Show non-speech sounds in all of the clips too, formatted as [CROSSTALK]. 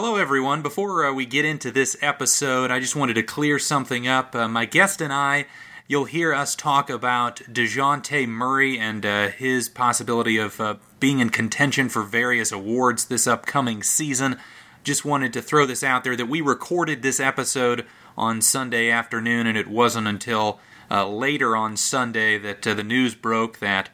Hello, everyone. Before uh, we get into this episode, I just wanted to clear something up. Uh, my guest and I, you'll hear us talk about DeJounte Murray and uh, his possibility of uh, being in contention for various awards this upcoming season. Just wanted to throw this out there that we recorded this episode on Sunday afternoon, and it wasn't until uh, later on Sunday that uh, the news broke that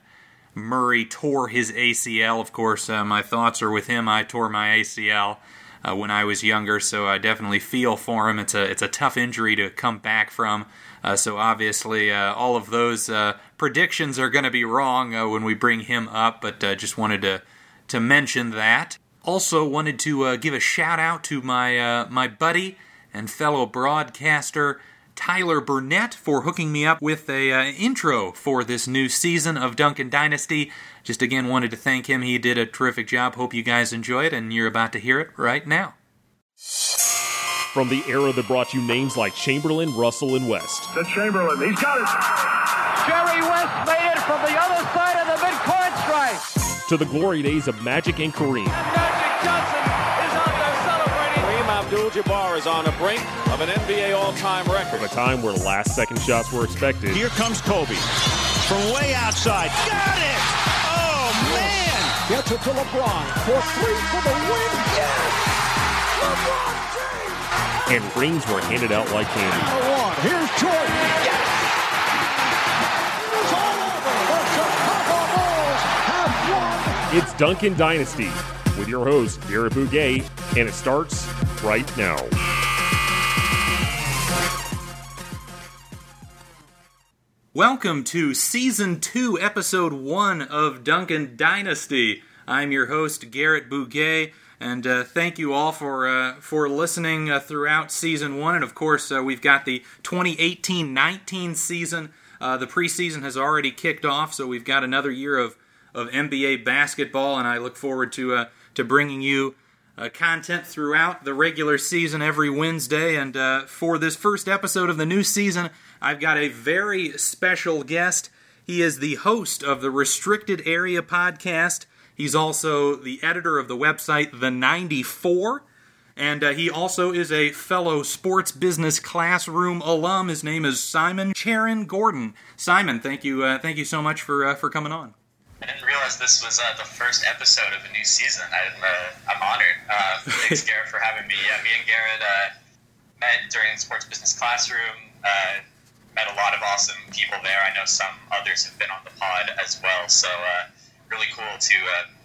Murray tore his ACL. Of course, my thoughts are with him. I tore my ACL uh, when I was younger, so I definitely feel for him. It's a it's a tough injury to come back from. Uh, so obviously, uh, all of those uh, predictions are going to be wrong uh, when we bring him up. But just wanted to to mention that. Also, wanted to give a shout out to my my buddy and fellow broadcaster Tyler Burnett for hooking me up with a uh, intro for this new season of Duncan Dynasty. Just again wanted to thank him. He did a terrific job. Hope you guys enjoy it, and you're about to hear it right now. From the era that brought you names like Chamberlain, Russell, and West. To Chamberlain, he's got it. Jerry West made it from the other side of the midcourt stripe. To the glory days of Magic and Kareem. Magic Johnson Abdul-Jabbar is on the brink of an NBA all-time record. From a time where last-second shots were expected. Here comes Kobe from way outside. Got it! Oh man! Gets it to LeBron for three for the win. Yes! LeBron James! And rings were handed out like candy. One. Here's Jordan. Yes! It's all over. The Chicago Bulls have won. It's Duncan Dynasty with your host, Garrett Bouguet, and it starts right now. Welcome to Season 2, Episode 1 of Duncan Dynasty. I'm your host, Garrett Bouguet, and uh, thank you all for, uh, for listening uh, throughout Season 1. And of course, uh, we've got the 2018 19 season. Uh, the preseason has already kicked off, so we've got another year of, of NBA basketball, and I look forward to, uh, to bringing you uh, content throughout the regular season every Wednesday. And uh, for this first episode of the new season, I've got a very special guest. He is the host of the Restricted Area podcast. He's also the editor of the website The 94. And uh, he also is a fellow sports business classroom alum. His name is Simon Charon Gordon. Simon, thank you, uh, thank you so much for uh, for coming on. I didn't realize this was uh, the first episode of a new season. I'm, uh, I'm honored. Uh, [LAUGHS] thanks, Garrett, for having me. Yeah, me and Garrett uh, met during the sports business classroom. Uh, met a lot of awesome people there. I know some others have been on the pod as well. So uh, really cool to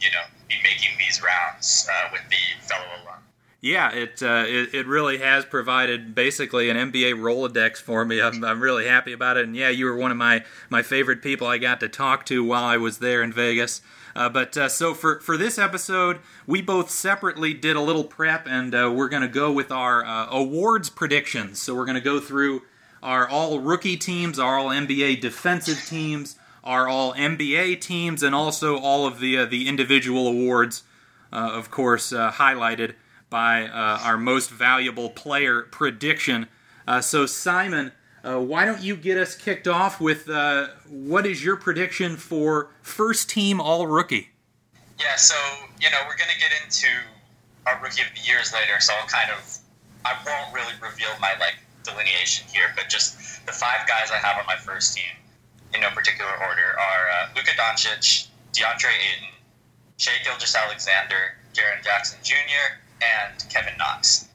you know be making these rounds with the fellow alum. Yeah, it, uh, it, it really has provided basically an NBA Rolodex for me. I'm, I'm really happy about it. And yeah, you were one of my, my favorite people I got to talk to while I was there in Vegas. Uh, but uh, so for, for this episode, we both separately did a little prep, and uh, we're going to go with our uh, awards predictions. So we're going to go through our all rookie teams, our all NBA defensive teams, our all NBA teams, and also all of the uh, the individual awards, of course, highlighted by uh, our most valuable player prediction. Uh, so, Simon, uh, why don't you get us kicked off with uh, what is your prediction for first team All Rookie? Yeah, so you know we're going to get into our Rookie of the Years later, so I'll kind of I won't really reveal my like delineation here, but just the five guys I have on my first team in no particular order are uh, Luka Doncic, DeAndre Ayton, Shai Gilgeous-Alexander, Jaren Jackson Jr., and Kevin Knox.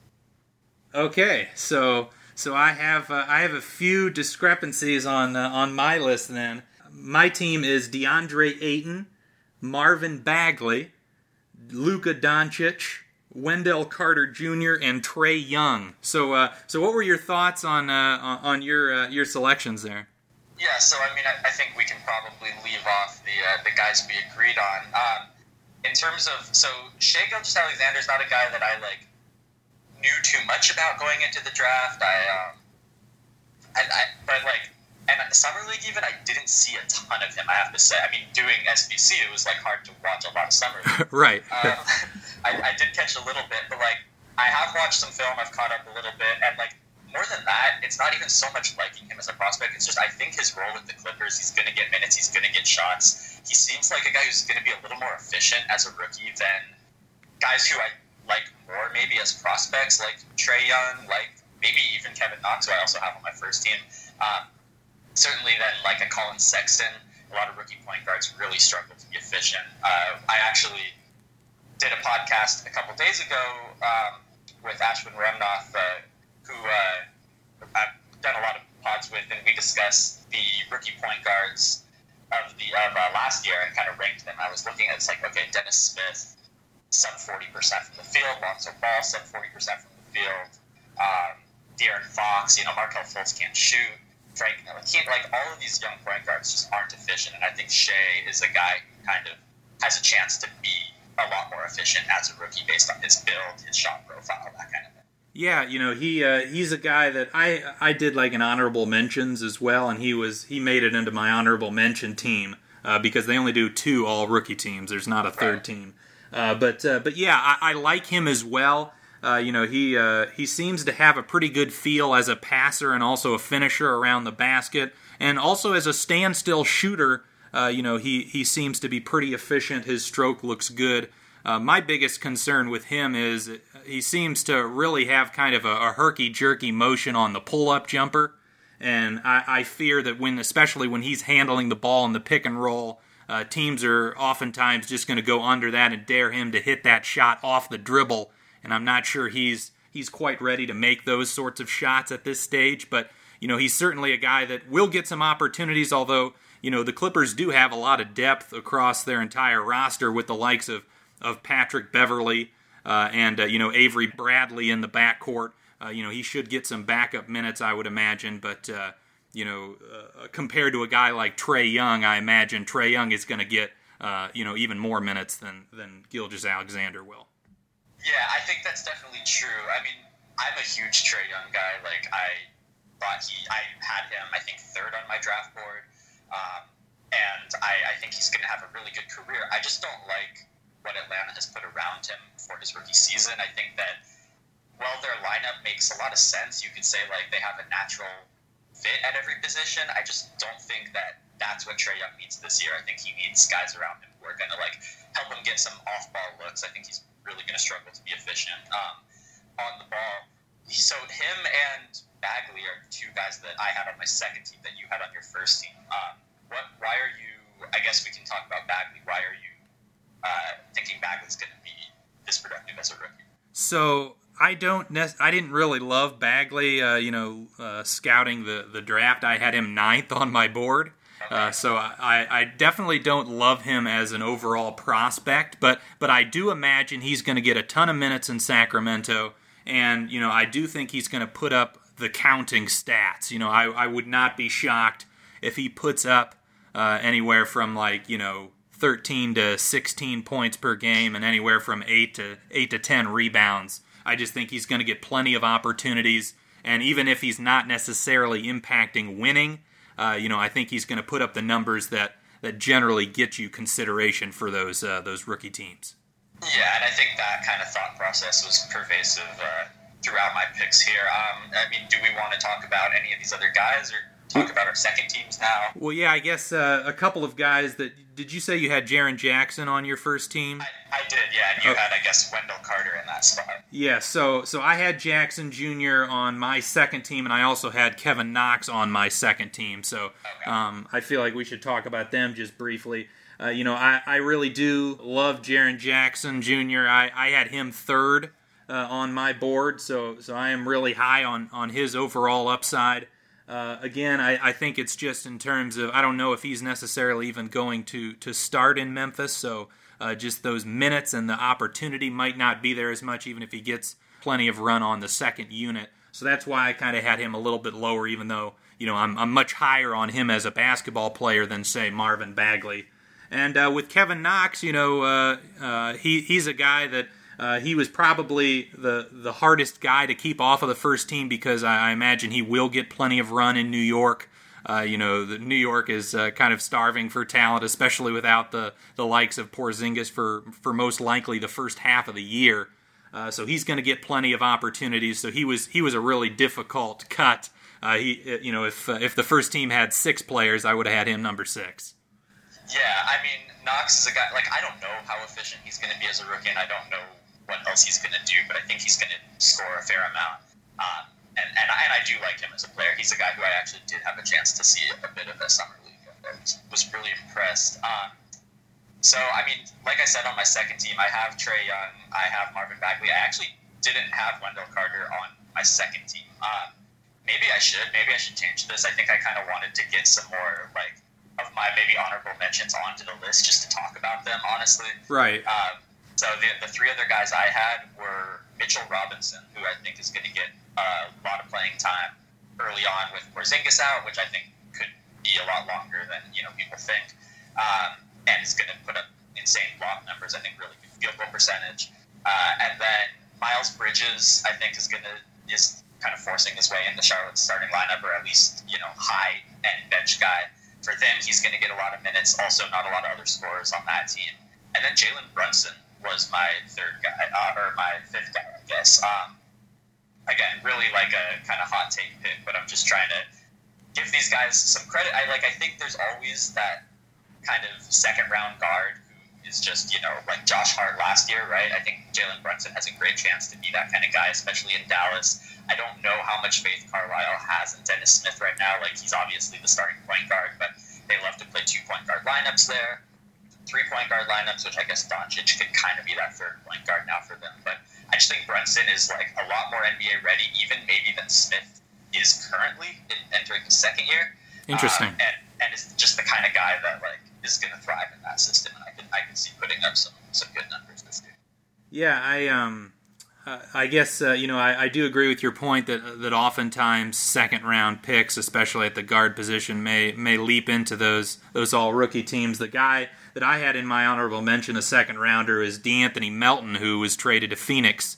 Okay, so so I have uh, I have a few discrepancies on uh, on my list. Then my team is DeAndre Ayton, Marvin Bagley, Luka Doncic, Wendell Carter Jr. and Trae Young. So uh, so what were your thoughts on uh, on your uh, your selections there? Yeah, so I mean I, I, think we can probably leave off the uh, the guys we agreed on. Um, in terms of so Shai Gilgeous-Alexander is not a guy that I like knew too much about going into the draft. I um, and I but like and summer league even I didn't see a ton of him. I have to say. I mean, doing SBC it was like hard to watch a lot of summer league. [LAUGHS] right. um, [LAUGHS] I, I did catch a little bit, but like I have watched some film. I've caught up a little bit, and like more than that, it's not even so much liking him as a prospect. It's just I think his role with the Clippers, he's going to get minutes, he's going to get shots. He seems like a guy who's going to be a little more efficient as a rookie than guys who I like more maybe as prospects like Trae Young, like maybe even Kevin Knox, who I also have on my first team. Um, certainly, then like a Collin Sexton, a lot of rookie point guards really struggle to be efficient. Uh, I actually did a podcast a couple days ago um, with Ashwin Ramnath, uh, who uh, I've done a lot of pods with, and we discussed the rookie point guards of the of uh, last year and kind of ranked them. I was looking at it's like okay, Dennis Smith, sub forty percent from the field, Lonzo Ball, sub forty percent from the field. Um, De'Aaron Fox, you know, Markelle Fultz can't shoot. Frank Ntilikina, like all of these young point guards just aren't efficient. And I think Shai is a guy who kind of has a chance to be a lot more efficient as a rookie based on his build, his shot profile, that kind of. Yeah, you know he uh, he's a guy that I I did like an honorable mentions as well, and he was he made it into my honorable mention team uh, because they only do two all rookie teams. There's not a third right. team, uh, but uh, but yeah, I, I, like him as well. Uh, you know he uh, he seems to have a pretty good feel as a passer and also a finisher around the basket, and also as a standstill shooter. you know he he seems to be pretty efficient. His stroke looks good. Uh, my biggest concern with him is he seems to really have kind of a, a herky jerky motion on the pull up jumper. And I, I, fear that when, especially when he's handling the ball in the pick and roll, uh, teams are oftentimes just going to go under that and dare him to hit that shot off the dribble. And I'm not sure he's he's quite ready to make those sorts of shots at this stage. But you know, he's certainly a guy that will get some opportunities. Although you know the Clippers do have a lot of depth across their entire roster with the likes of of Patrick Beverley uh, and uh, you know Avery Bradley in the backcourt. Uh, you know he should get some backup minutes, I would imagine. But uh, you know, compared to a guy like Trae Young, I imagine Trae Young is going to get you know even more minutes than than Gilgeous-Alexander will. Yeah, I think that's definitely true. I mean, I'm a huge Trey Young guy. Like I thought he, I had him, I think third on my draft board. Um, and I, I, think he's going to have a really good career. I just don't like what Atlanta has put around him for his rookie season. I think that while their lineup makes a lot of sense, you could say like they have a natural fit at every position. I just don't think that that's what Trae Young needs this year. I think he needs guys around him who are going to like help him get some off-ball looks. I think he's really going to struggle to be efficient um, on the ball. So him and Bagley are two guys that I had on my second team that you had on your first team. Um, what? Why are you? I guess we can talk about Bagley. Why are you uh, thinking Bagley's going to be this productive as a rookie. So I don't. Ne- I didn't really love Bagley. Uh, you know, uh, scouting the the draft, I had him ninth on my board. Uh, so I, I definitely don't love him as an overall prospect, but but I do imagine he's going to get a ton of minutes in Sacramento, and you know I do think he's going to put up the counting stats. You know I, I would not be shocked if he puts up uh, anywhere from like you know 13 to 16 points per game and anywhere from 8 to 8 to 10 rebounds. I just think he's going to get plenty of opportunities and even if he's not necessarily impacting winning, uh, you know, I think he's going to put up the numbers that that generally get you consideration for those uh, those rookie teams. Yeah, and I think that kind of thought process was pervasive uh, throughout my picks here. Um, I mean, do we want to talk about any of these other guys, or talk about our second teams now? Well, yeah, I guess uh, a couple of guys that did you say you had Jaren Jackson on your first team? I, I did, yeah. And you oh. had, I guess, Wendell Carter in that spot. Yeah, so so I had Jackson Jr. on my second team, and I also had Kevin Knox on my second team. So okay. um, I feel like we should talk about them just briefly. Uh, you know, I, I really do love Jaren Jackson Jr. I, I had him third uh, on my board, so so I am really high on on his overall upside. Uh, again, I, I, think it's just in terms of I don't know if he's necessarily even going to to start in Memphis, so uh, just those minutes and the opportunity might not be there as much, even if he gets plenty of run on the second unit. So that's why I kind of had him a little bit lower, even though you know I'm, I'm much higher on him as a basketball player than say Marvin Bagley. And uh, with Kevin Knox, you know, uh, uh, he he's a guy that uh, he was probably the the hardest guy to keep off of the first team because I, I imagine he will get plenty of run in New York. Uh, you know, the, New York is uh, kind of starving for talent, especially without the, the likes of Porzingis for for most likely the first half of the year. Uh, so he's going to get plenty of opportunities. So he was he was a really difficult cut. Uh, he you know if uh, if the first team had six players, I would have had him number six. Yeah, I mean Knox is a guy like I don't know how efficient he's going to be as a rookie, and I don't know what else he's going to do, but I think he's going to score a fair amount. Um, and, and, I, and I do like him as a player. He's a guy who I actually did have a chance to see a bit of the summer league. I was, was really impressed. Um, so, I mean, like I said on my second team, I have Trae Young, I have Marvin Bagley. I actually didn't have Wendell Carter on my second team. Um, maybe I should. Maybe I should change this. I think I kind of wanted to get some more, like, of my maybe honorable mentions onto the list just to talk about them, honestly. Right. Um, so the, the three other guys I had were Mitchell Robinson, who I think is going to get a lot of playing time early on with Porzingis out, which I think could be a lot longer than you know people think. Um, and is going to put up insane block numbers. I think really good field goal percentage. Uh, and then Miles Bridges, I think, is going to is kind of forcing his way in the Charlotte starting lineup, or at least you know high end bench guy. For them, he's going to get a lot of minutes. Also, not a lot of other scorers on that team. And then Jalen Brunson was my third guy, uh, or my fifth guy, I guess. Um, again, really like a kind of hot take pick, but I'm just trying to give these guys some credit. I like. I think there's always that kind of second round guard who is just, you know, like Josh Hart last year, right? I think Jalen Brunson has a great chance to be that kind of guy, especially in Dallas. I don't know how much faith Carlisle has in Dennis Smith right now. Like, he's obviously the starting point guard, but they love to play two point guard lineups there, three point guard lineups, which I guess Doncic could kind of be that third point guard now for them. But I just think Brunson is like a lot more NBA ready, even maybe than Smith is currently entering his second year. Interesting. Um, and, and is just the kind of guy that, like, is going to thrive in that system, and I can I can see putting up some some good numbers this year. Yeah, I um. Uh, I guess uh, you know I, I, do agree with your point that that oftentimes second round picks, especially at the guard position, may may leap into those those all rookie teams. The guy that I had in my honorable mention, a second rounder, is De'Anthony Melton, who was traded to Phoenix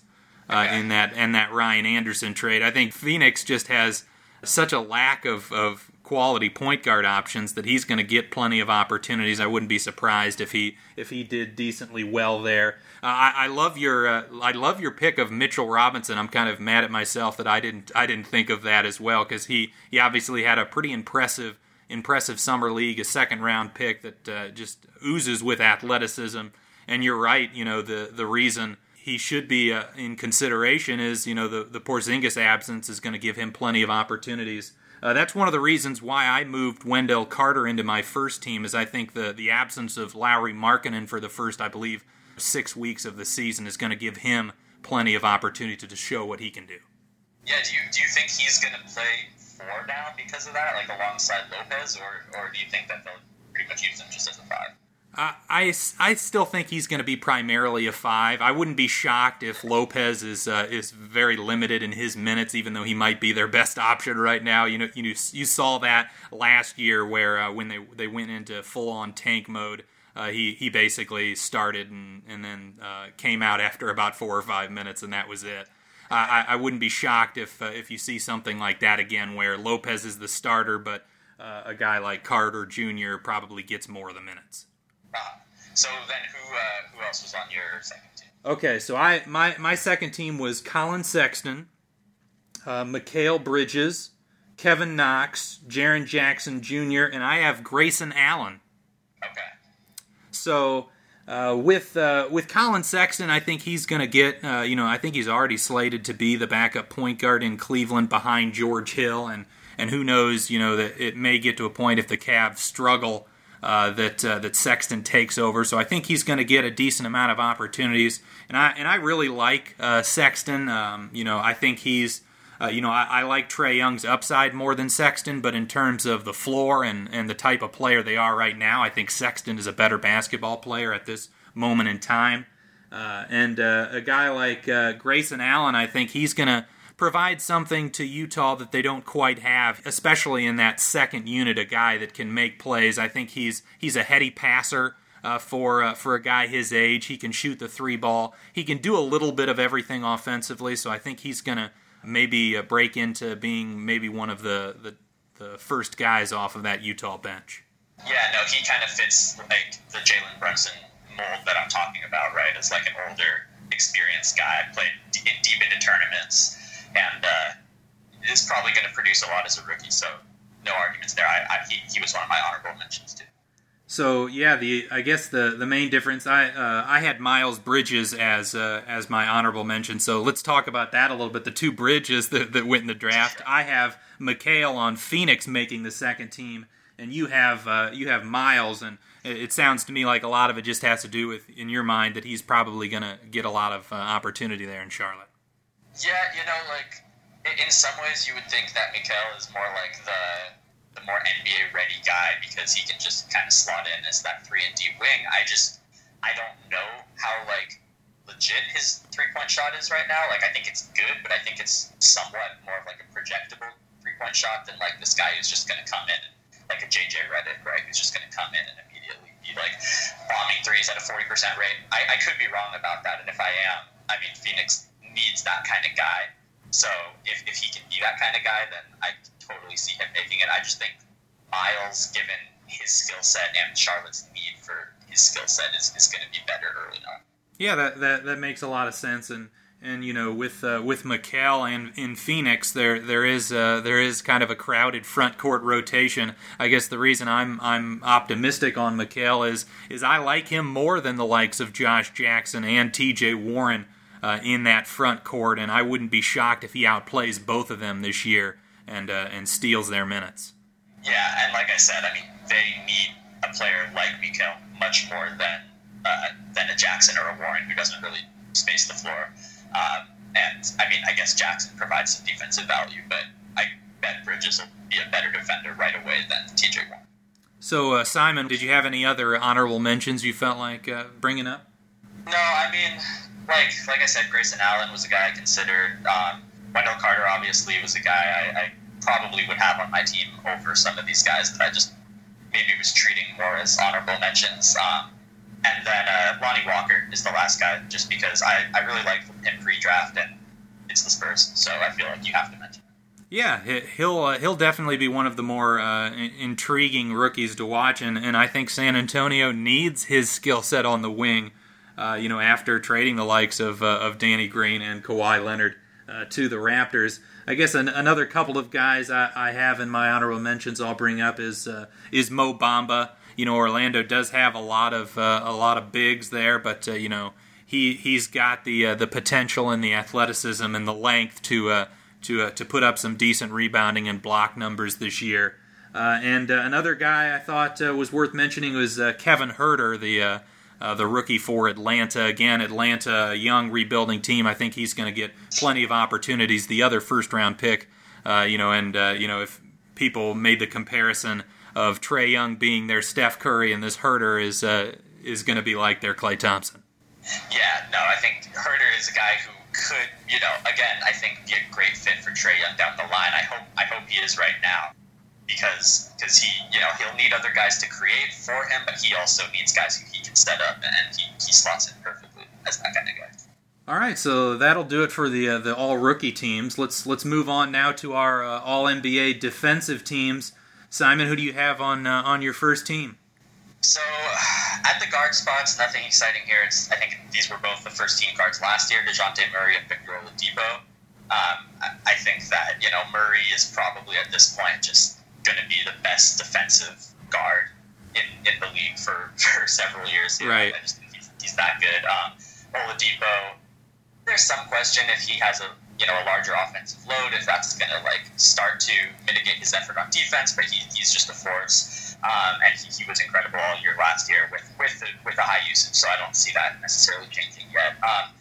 uh, in that and that Ryan Anderson trade. I think Phoenix just has such a lack of, of quality point guard options that he's going to get plenty of opportunities. I wouldn't be surprised if he if he did decently well there. Uh, I, I, love your uh, I love your pick of Mitchell Robinson. I'm kind of mad at myself that I didn't I didn't think of that as well because he he obviously had a pretty impressive impressive summer league, a second round pick that uh, just oozes with athleticism. And you're right, you know the the reason he should be uh, in consideration is you know the the Porzingis absence is going to give him plenty of opportunities uh, that's one of the reasons why I moved Wendell Carter into my first team. Is I think the the absence of Lauri Markkanen for the first, I believe, six weeks of the season is going to give him plenty of opportunity to, to show what he can do. Yeah, do you do you think he's going to play four now because of that, like alongside Lopez, or or do you think that they'll pretty much use him just as a five? I, I still think he's going to be primarily a five. I wouldn't be shocked if Lopez is uh, is very limited in his minutes, even though he might be their best option right now. You know, you you saw that last year where uh, when they they went into full on tank mode, uh, he he basically started and and then uh, came out after about four or five minutes, and that was it. I, I wouldn't be shocked if uh, if you see something like that again, where Lopez is the starter, but uh, a guy like Carter Jr. probably gets more of the minutes. So then, who uh, who else was on your second team? Okay, so I my my second team was Collin Sexton, uh, Mikal Bridges, Kevin Knox, Jaren Jackson Jr., and I have Grayson Allen. Okay. So. Uh, with uh, with Collin Sexton, I think he's going to get. Uh, you know, I think he's already slated to be the backup point guard in Cleveland behind George Hill, and and who knows, you know, that it may get to a point if the Cavs struggle uh, that uh, that Sexton takes over. So I think he's going to get a decent amount of opportunities, and I and I really like Sexton. Um, you know, I think he's. Uh, you know, I, I, like Trae Young's upside more than Sexton, but in terms of the floor and, and the type of player they are right now, I think Sexton is a better basketball player at this moment in time. Uh, and uh, a guy like Grayson Allen, I think he's going to provide something to Utah that they don't quite have, especially in that second unit, a guy that can make plays. I think he's he's a heady passer. Uh, for uh, for a guy his age, he can shoot the three ball. He can do a little bit of everything offensively. So I think he's gonna maybe uh, break into being maybe one of the, the the first guys off of that Utah bench. Yeah, no, he kind of fits like the Jalen Brunson mold that I'm talking about, right? As like an older, experienced guy, played deep into tournaments, and uh, is probably going to produce a lot as a rookie. So no arguments there. I, I, he, he was one of my honorable mentions too. So yeah, the I guess the the main difference I uh, I had Miles Bridges as uh, as my honorable mention. So let's talk about that a little bit. The two Bridges [LAUGHS] that, that went in the draft. I have Mikal on Phoenix making the second team, and you have uh, you have Miles. And it, it sounds to me like a lot of it just has to do with in your mind that he's probably going to get a lot of uh, opportunity there in Charlotte. Yeah, you know, like in- some ways, you would think that Mikal is more like the the more NBA ready guy because he can just kind of slot in as that three and D wing. I just I don't know how like legit his three point shot is right now. Like I think it's good, but I think it's somewhat more of like a projectable three point shot than like this guy who's just going to come in like a JJ Redick, right? Who's just going to come in and immediately be like bombing threes at a forty percent rate. I, I could be wrong about that, and if I am, I mean Phoenix needs that kind of guy. So if, if he can be that kind of guy, then I totally see him making it. I just think Miles, given his skill set and Charlotte's need for his skill set, is, is going to be better early on. Yeah, that, that that makes a lot of sense, and and you know with uh, with Mikal and in Phoenix, there there is uh, there is kind of a crowded front court rotation. I guess the reason I'm I'm optimistic on Mikal is is I like him more than the likes of Josh Jackson and T.J. Warren uh, in that front court, and I wouldn't be shocked if he outplays both of them this year and uh, and steals their minutes. Yeah, and like I said, I mean they need a player like Mikal much more than uh, than a Jackson or a Warren who doesn't really space the floor. Um, and I mean, I guess Jackson provides some defensive value, but I bet Bridges will be a better defender right away than TJ Warren. So uh, Simon, did you have any other honorable mentions you felt like uh, bringing up? No, I mean, like like I said, Grayson Allen was a guy I considered. Um, Wendell Carter obviously was a guy I, I probably would have on my team over some of these guys that I just maybe was treating more as honorable mentions. Um, and then uh, Lonnie Walker is the last guy, just because I, I really like him pre-draft, and it's the Spurs, so I feel like you have to mention. Yeah, he'll uh, he'll definitely be one of the more uh, intriguing rookies to watch, and, and I think San Antonio needs his skill set on the wing. Uh, you know, after trading the likes of uh, of Danny Green and Kawhi Leonard uh, to the Raptors, I guess an, another couple of guys I, I, have in my honorable mentions I'll bring up is uh, is Mo Bamba you know Orlando does have a lot of uh, a lot of bigs there, but uh, you know he he's got the uh, the potential and the athleticism and the length to uh, to to put up some decent rebounding and block numbers this year. And another guy I thought was worth mentioning was Kevin Huerter, the Uh, the rookie for Atlanta. Again, Atlanta, young rebuilding team. I think he's going to get plenty of opportunities. The other first round pick, uh, you know, and uh, you know if people made the comparison of Trae Young being their Steph Curry and this Huerter is uh, is going to be like their Klay Thompson. Yeah, no, I think Huerter is a guy who could, you know, again, I think be a great fit for Trae Young down the line. I hope I hope he is right now because because he you know he'll need other guys to create for him, but he also needs guys who he can set up, and he, he slots in perfectly as that kind of guy. All right, so that'll do it for the uh, the all rookie teams. Let's let's move on now to our uh, all NBA defensive teams. Simon, who do you have on uh, on your first team? So, [SIGHS] at the guard spots, nothing exciting here. It's, I think these were both the first team guards last year: Dejounte Murray and Victor Oladipo. Um, I think that you know Murray is probably at this point just going to be the best defensive guard in, in the league for, [LAUGHS] for several years. Here. Right. I just think he's, he's that good. Um, Oladipo, there's some question if he has a you know a larger offensive load if that's going to like start to mitigate his effort on defense. But he, he's just a force, um, and he, he was incredible all year last year with with the, with the high usage. So I don't see that necessarily changing yet. Um,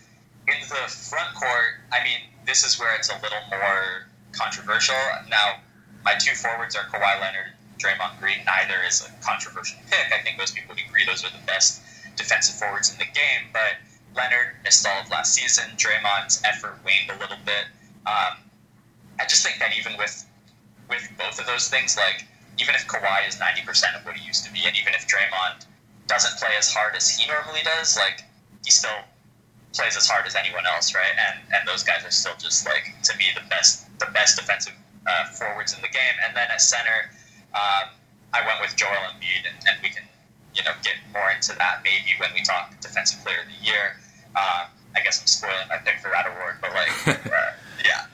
in the front court, I mean, this is where it's a little more controversial. Now, my two forwards are Kawhi Leonard, and Draymond Green. Neither is a controversial pick. I think most people would agree those are the best defensive forwards in the game, but Leonard missed all of last season. Draymond's effort waned a little bit. Um, I just think that even with with both of those things, like even if Kawhi is ninety percent of what he used to be, and even if Draymond doesn't play as hard as he normally does, like he still plays as hard as anyone else, right? And and those guys are still just like to me the best the best defensive uh, forwards in the game. And then at center, um, I went with Joel Embiid, and, and we can you know get more into that maybe when we talk defensive player of the year. Uh, I guess I'm spoiling my pick for that award, but like, [LAUGHS] uh, yeah.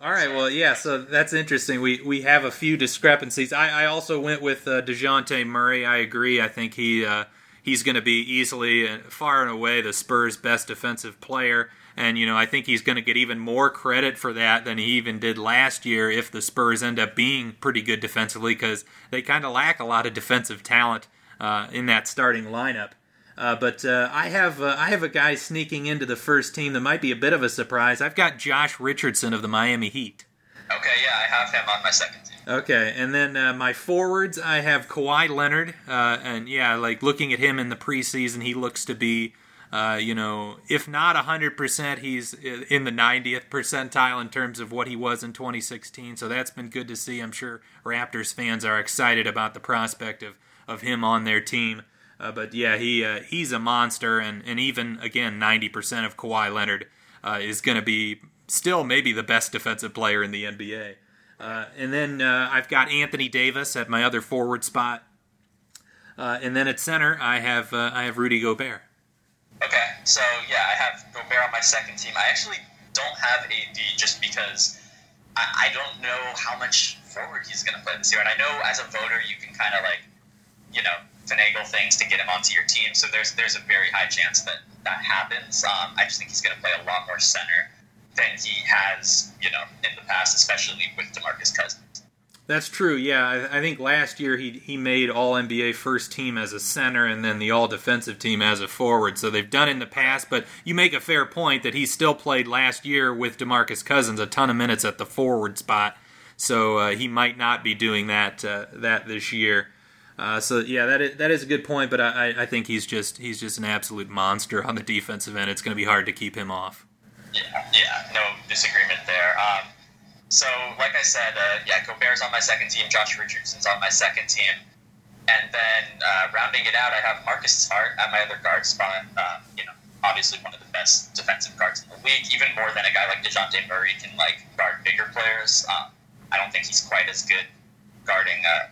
All right, well, yeah, so that's interesting. We we have a few discrepancies. I, I also went with uh, Dejounte Murray. I agree. I think he uh, he's going to be easily and far and away the Spurs' best defensive player. And, you know, I think he's going to get even more credit for that than he even did last year if the Spurs end up being pretty good defensively because they kind of lack a lot of defensive talent uh, in that starting lineup. Uh, but uh, I have uh, I have a guy sneaking into the first team that might be a bit of a surprise. I've got Josh Richardson of the Miami Heat. Okay, yeah, I have him on my second team. Okay, and then uh, my forwards, I have Kawhi Leonard, uh, and yeah, like looking at him in the preseason, he looks to be, uh, you know, if not hundred percent, he's in the 90th percentile in terms of what he was in 2016. So that's been good to see. I'm sure Raptors fans are excited about the prospect of of him on their team. Uh, but yeah, he uh, he's a monster, and, and even again, 90% of Kawhi Leonard uh, is going to be still maybe the best defensive player in the NBA. Uh, and then uh, I've got Anthony Davis at my other forward spot, and then at center I have I have Rudy Gobert. Okay, so yeah, I have Gobert on my second team. I actually don't have AD just because I, I don't know how much forward he's going to play this year, and I know as a voter you can kind of like, you know, finagle things to get him onto your team. So there's there's a very high chance that that happens. Um, I just think he's going to play a lot more center than he has, you know, in the past, especially with DeMarcus Cousins. That's true. Yeah, I, I think last year he he made All NBA first team as a center, and then the All Defensive team as a forward. So they've done in the past, but you make a fair point that he still played last year with DeMarcus Cousins a ton of minutes at the forward spot. So uh, he might not be doing that uh, that this year. Uh, so yeah, that is, that is a good point, but I, I think he's just he's just an absolute monster on the defensive end. It's going to be hard to keep him off. Yeah, yeah, no disagreement there. Um, so like I said, uh, yeah, Gobert's on my second team, Josh Richardson's on my second team, and then uh, rounding it out, I have Marcus Smart at my other guard spot. Um, you know, obviously one of the best defensive guards in the league, even more than a guy like Dejounte Murray can like guard bigger players. Um, I don't think he's quite as good guarding uh,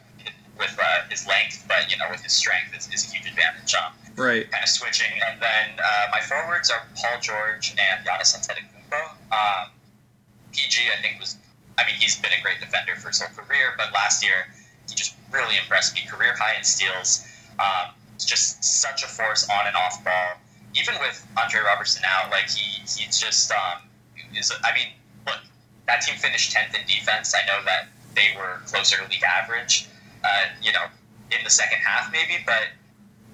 with uh, his length, but you know, with his strength is, is a huge advantage. Um, right. Kind of switching, and then uh, my forwards are Paul George and Giannis Antetokounmpo. Um, PG, I think was, I mean, he's been a great defender for his whole career, but last year he just really impressed me. Career high in steals. Um, just such a force on and off ball. Even with Andre Robertson out, like he he's just um, is. I mean, look, that team finished tenth in defense. I know that they were closer to league average uh, you know, in the second half maybe, but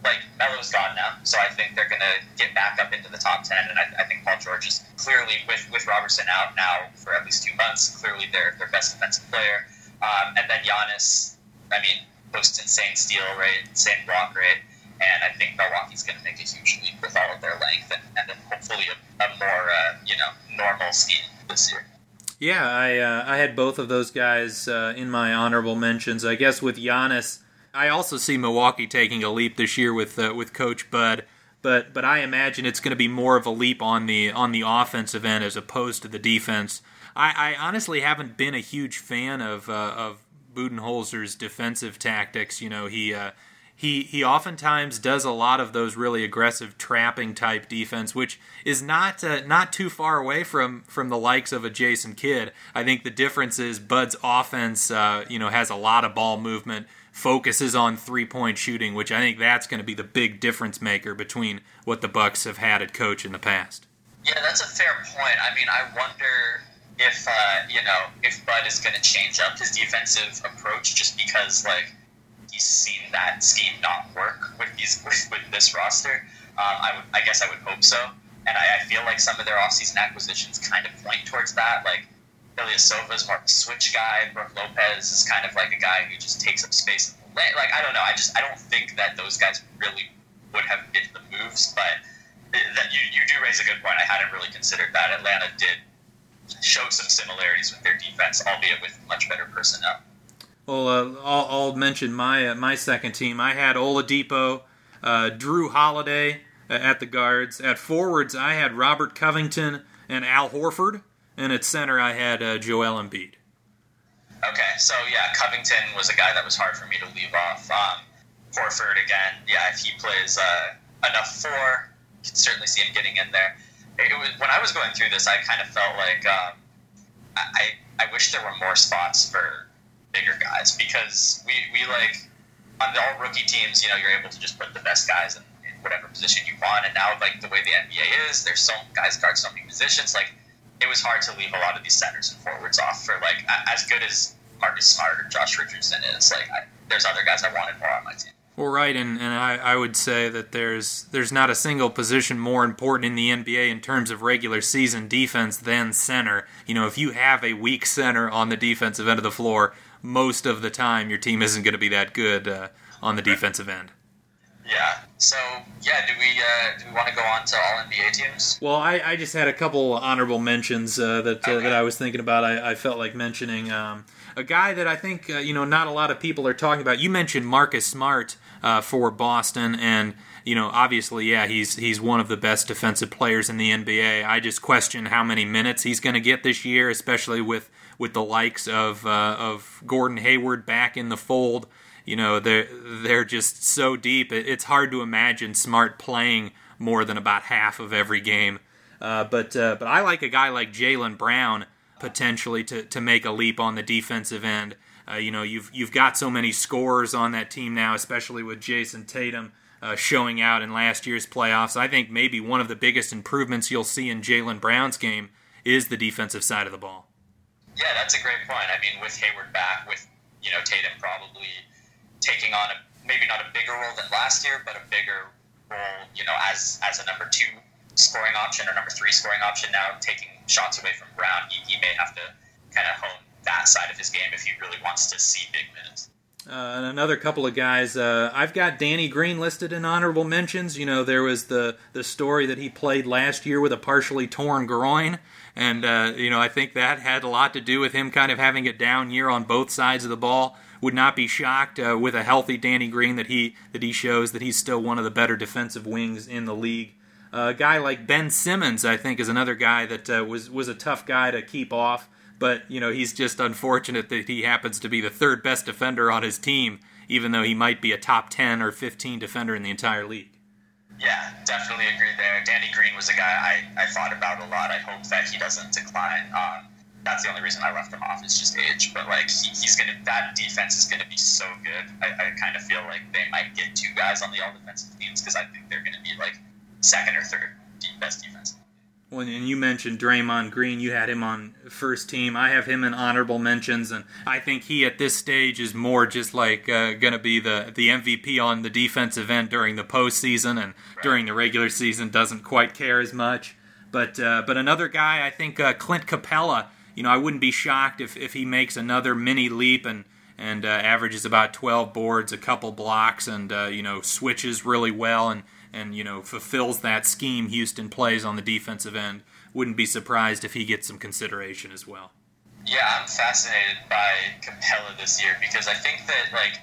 like Melo's gone now, so I think they're going to get back up into the top ten, and I, I, think Paul George is clearly with with Robertson out now for at least two months, clearly their their best defensive player, um, and then Giannis, I mean, posts insane steal rate, insane block rate, and I think Milwaukee's going to make a huge leap with all of their length and, and then hopefully a, a more uh, you know normal scheme this year. Yeah, I uh, I had both of those guys uh, in my honorable mentions. I guess with Giannis, I also see Milwaukee taking a leap this year with uh, with Coach Bud, but but I imagine it's going to be more of a leap on the on the offensive end as opposed to the defense. I, I honestly haven't been a huge fan of uh, of Budenholzer's defensive tactics. You know, he uh, he he oftentimes does a lot of those really aggressive trapping type defense, which is not uh, not too far away from from the likes of a Jason Kidd. I think the difference is Bud's offense, uh, you know, has a lot of ball movement, focuses on three point shooting, which I think that's going to be the big difference maker between what the Bucks have had at coach in the past. Yeah, that's a fair point. I mean, I wonder if uh, you know if Bud is going to change up his defensive approach just because like he's seen that scheme not work with these with, [LAUGHS] with this roster. Um, I would, I guess, I would hope so. And I, I, feel like some of their offseason acquisitions kind of point towards that. Like Ilyasova is more of a switch guy. Brook Lopez is kind of like a guy who just takes up space. Like I don't know. I just I don't think that those guys really would have been the moves. But that you you do raise a good point. I hadn't really considered that. Atlanta did show some similarities with their defense, albeit with much better personnel. Well, uh, I'll, I'll, mention my uh, my second team. I had Oladipo, uh, Jrue Holiday uh, at the guards. At forwards, I had Robert Covington and Al Horford, and at center, I had uh, Joel Embiid. Okay, so yeah, Covington was a guy that was hard for me to leave off. Um, Horford again, yeah, if he plays uh, enough four, you can certainly see him getting in there. It was, when I was going through this, I kind of felt like um, I I wish there were more spots for bigger guys because we, we like on the all rookie teams, you know, you're able to just put the best guys in, in whatever position you want. And now, like the way the NBA is, there's so guys guard so many positions. Like it was hard to leave a lot of these centers and forwards off for like as good as Marcus Smart or Josh Richardson is. Like I, there's other guys I wanted more on my team. Well, right, and, and I, I would say that there's there's not a single position more important in the NBA in terms of regular season defense than center. You know, if you have a weak center on the defensive end of the floor, most of the time your team isn't going to be that good uh, on the defensive end. Yeah. So yeah, do we uh, do we want to go on to all NBA teams? Well, I, I just had a couple honorable mentions uh, that uh, Okay. that I was thinking about. I, I felt like mentioning um, a guy that I think uh, you know not a lot of people are talking about. You mentioned Marcus Smart uh, for Boston, and you know obviously, yeah, he's he's one of the best defensive players in the NBA. I just question how many minutes he's going to get this year, especially with with the likes of uh, of Gordon Hayward back in the fold. You know they're they're just so deep. It's hard to imagine Smart playing more than about half of every game. Uh, but uh, but I like a guy like Jaylen Brown potentially to, to make a leap on the defensive end. Uh, you know you've you've got so many scorers on that team now, especially with Jayson Tatum uh, showing out in last year's playoffs. I think maybe one of the biggest improvements you'll see in Jaylen Brown's game is the defensive side of the ball. Yeah, that's a great point. I mean, with Hayward back, with you know Tatum probably taking on a maybe not a bigger role than last year, but a bigger role, you know, as as a number two scoring option or number three scoring option now, taking shots away from Brown, he, he may have to kind of hone that side of his game if he really wants to see big minutes. Uh, and another couple of guys. Uh, I've got Danny Green listed in honorable mentions. You know, there was the the story that he played last year with a partially torn groin, and uh, you know I think that had a lot to do with him kind of having a down year on both sides of the ball. Would not be shocked uh, with a healthy Danny Green that he that he shows that he's still one of the better defensive wings in the league. Uh, a guy like Ben Simmons, I think, is another guy that uh, was was a tough guy to keep off but you know he's just unfortunate that he happens to be the third best defender on his team, even though he might be a top ten or fifteen defender in the entire league. Yeah, definitely agree there. Danny Green was a guy I, I thought about a lot. I hope that he doesn't decline. Um, that's the only reason I left him off is just age. But like he, he's gonna that defense is gonna be so good. I, I kind of feel like they might get two guys on the all defensive teams because I think they're gonna be like second or third best defense. Well, and you mentioned Draymond Green. You had him on first team. I have him in honorable mentions, and I think he at this stage is more just like uh, going to be the the MVP on the defensive end during the postseason, and during the regular season doesn't quite care as much. But uh, but another guy, I think uh, Clint Capela. You know, I wouldn't be shocked if, if he makes another mini leap and and uh, averages about 12 boards, a couple blocks, and uh, you know switches really well and and you know fulfills that scheme Houston plays on the defensive end. Wouldn't be surprised if he gets some consideration as well. Yeah, I'm fascinated by Capela this year because I think that like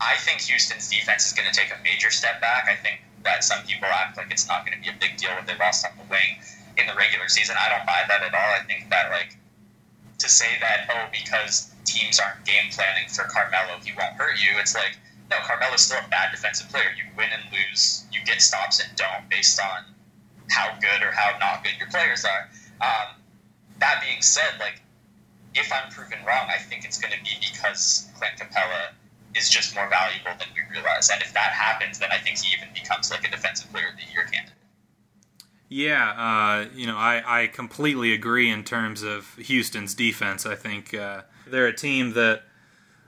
I think Houston's defense is going to take a major step back. I think that some people act like it's not going to be a big deal when they lost on the wing in the regular season. I don't buy that at all. I think that like to say that oh because teams aren't game planning for Carmelo he won't hurt you. It's like no, Carmelo's still a bad defensive player. You win and lose. You get stops and don't based on how good or how not good your players are. Um, that being said, like if I'm proven wrong, I think it's going to be because Clint Capela is just more valuable than we realize. And if that happens, then I think he even becomes like a defensive player of the year candidate. Yeah, uh, you know, I, I completely agree in terms of Houston's defense. I think uh, they're a team that,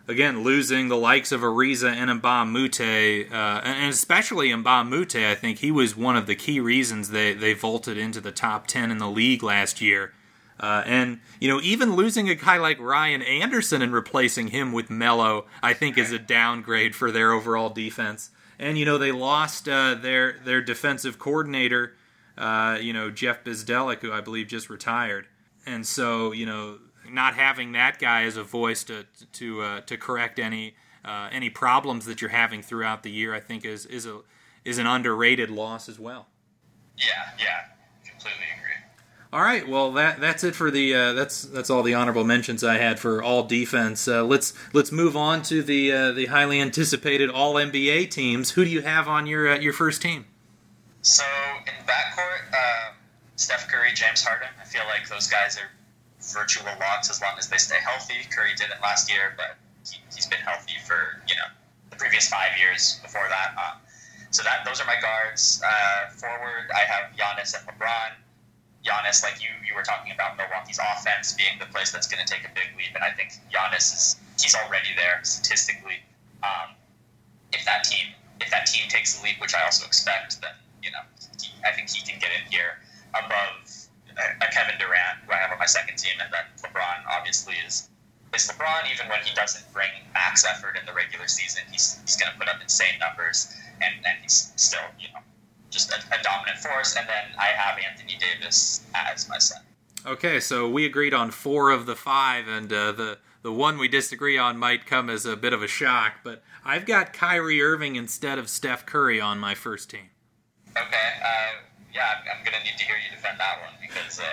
again, losing the likes of Ariza and Mbah Mute, uh, and especially Mbah Mute, I think he was one of the key reasons they, they vaulted into the top 10 in the league last year. Uh, and, you know, even losing a guy like Ryan Anderson and replacing him with Melo, I think is a downgrade for their overall defense. And, you know, they lost uh, their, their defensive coordinator uh, you know, Jeff Bzdelik, who I believe just retired. And so, you know, not having that guy as a voice to to uh, to correct any uh, any problems that you're having throughout the year, I think is is a is an underrated loss as well. Yeah, yeah, completely agree. All right, well that that's it for the uh, that's that's all the honorable mentions I had for all defense. Uh, let's let's move on to the uh, the highly anticipated All NBA teams. Who do you have on your uh, your first team? So in backcourt, um, Steph Curry, James Harden. I feel like those guys are virtual locks as long as they stay healthy. Curry did it last year, but he, has been healthy for you know the previous five years before that. Um, so that those are my guards. Uh, forward, I have Giannis and LeBron. Giannis, like you, you were talking about Milwaukee's offense being the place that's going to take a big leap, and I think Giannis is he's already there statistically. Um, if that team if that team takes the leap, which I also expect, then you know he, I think he can get in here above a, Kevin Durant, who I have on my second team, and then LeBron obviously is is LeBron. Even when he doesn't bring max effort in the regular season, he's he's going to put up insane numbers, and and he's still you know just a, a dominant force. And then I have Anthony Davis as my son. Okay, so we agreed on four of the five, and uh, the the one we disagree on might come as a bit of a shock. But I've got Kyrie Irving instead of Steph Curry on my first team. Okay, uh, yeah, I'm, I'm, gonna need to hear you defend that one because uh,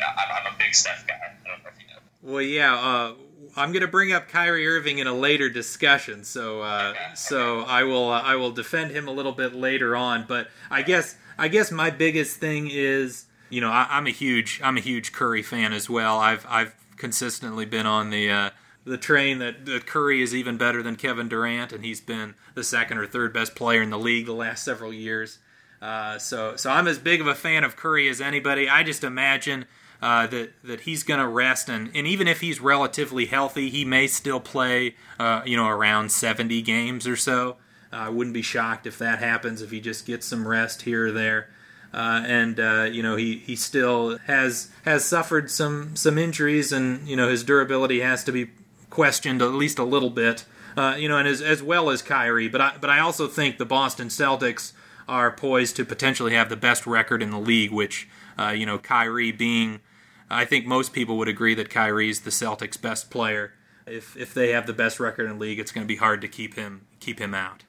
I'm, I'm, a big Steph guy. I don't know if you know. Well, yeah, uh, I'm going to bring up Kyrie Irving in a later discussion, so uh, okay, so I will uh, I will defend him a little bit later on. But I guess I guess my biggest thing is you know I, am a huge I'm a huge Curry fan as well. I've I've consistently been on the uh, the train that, that Curry is even better than Kevin Durant, and he's been the second or third best player in the league the last several years. Uh, so so I'm as big of a fan of Curry as anybody. I just imagine uh, that that he's going to rest, and, and even if he's relatively healthy, he may still play, uh, you know, around 70 games or so. Uh, I wouldn't be shocked if that happens if he just gets some rest here or there. Uh, and uh, you know he, he still has has suffered some some injuries, and you know his durability has to be questioned at least a little bit. You know, and as as well as Kyrie, but I but I also think the Boston Celtics are poised to potentially have the best record in the league, which you know Kyrie being I think most people would agree that Kyrie's the Celtics' best player. If if they have the best record in the league, it's going to be hard to keep him keep him out.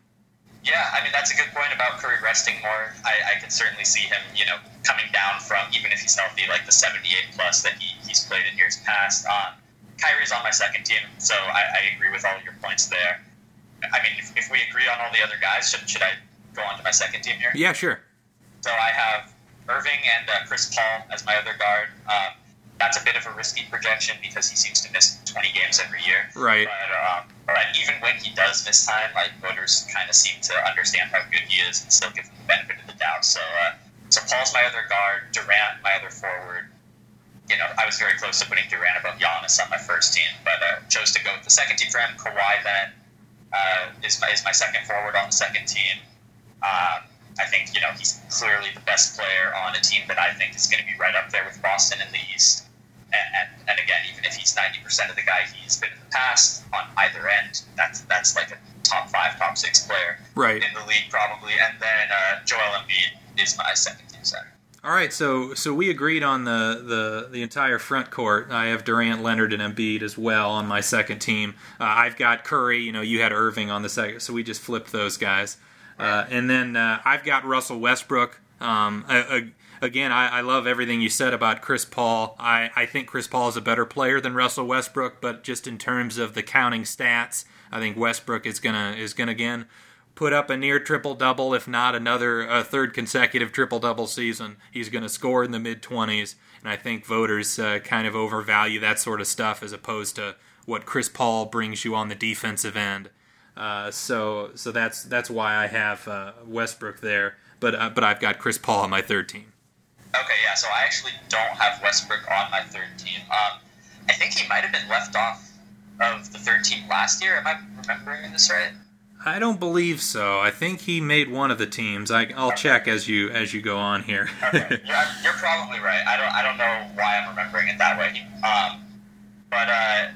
Yeah, I mean that's a good point about Curry resting more. I, I can certainly see him, you know, coming down from even if he's healthy, like the 78 plus that he, he's played in years past. Um, Kyrie's on my second team, so I, I agree with all your points there. I mean, if, if we agree on all the other guys, should, should I go on to my second team here? Yeah, sure. So I have Irving and uh, Chris Paul as my other guard. Um, that's a bit of a risky projection because he seems to miss 20 games every year. Right. But, um, but even when he does miss time, like voters kind of seem to understand how good he is and still give him the benefit of the doubt. So, uh, so Paul's my other guard, Durant my other forward. You know, I was very close to putting Durant above Giannis on my first team, but uh, chose to go with the second team for him. Kawhi then uh, is my is my second forward on the second team. Um, I think you know he's clearly the best player on a team that I think is going to be right up there with Boston in the East. And, and, and again, even if he's ninety percent of the guy he's been in the past on either end, that's that's like a top five, top six player right. in the league probably. And then uh, Joel Embiid is my second team center. All right, so so we agreed on the, the, the entire front court. I have Durant, Leonard, and Embiid as well on my second team. Uh, I've got Curry. You know, you had Irving on the second, so we just flipped those guys. Uh, and then uh, I've got Russell Westbrook. Um, again, I, I, love everything you said about Chris Paul. I, think Chris Paul is a better player than Russell Westbrook, but just in terms of the counting stats, I think Westbrook is gonna is gonna again put up a near triple double, if not another a third consecutive triple double season. He's to score in the mid twenties, and I think voters uh, kind of overvalue that sort of stuff as opposed to what Chris Paul brings you on the defensive end. Uh, so so that's that's why I have uh, Westbrook there, but uh, but I've got Chris Paul on my third team. Okay, yeah. So I actually don't have Westbrook on my third team. Um, I think he might have been left off of the third team last year. Am I remembering this right? I don't believe so. I think he made one of the teams. I, will okay. check as you as you go on here. okay, [LAUGHS] you're, you're, probably right. I don't I don't know why I'm remembering it that way. Um, but uh,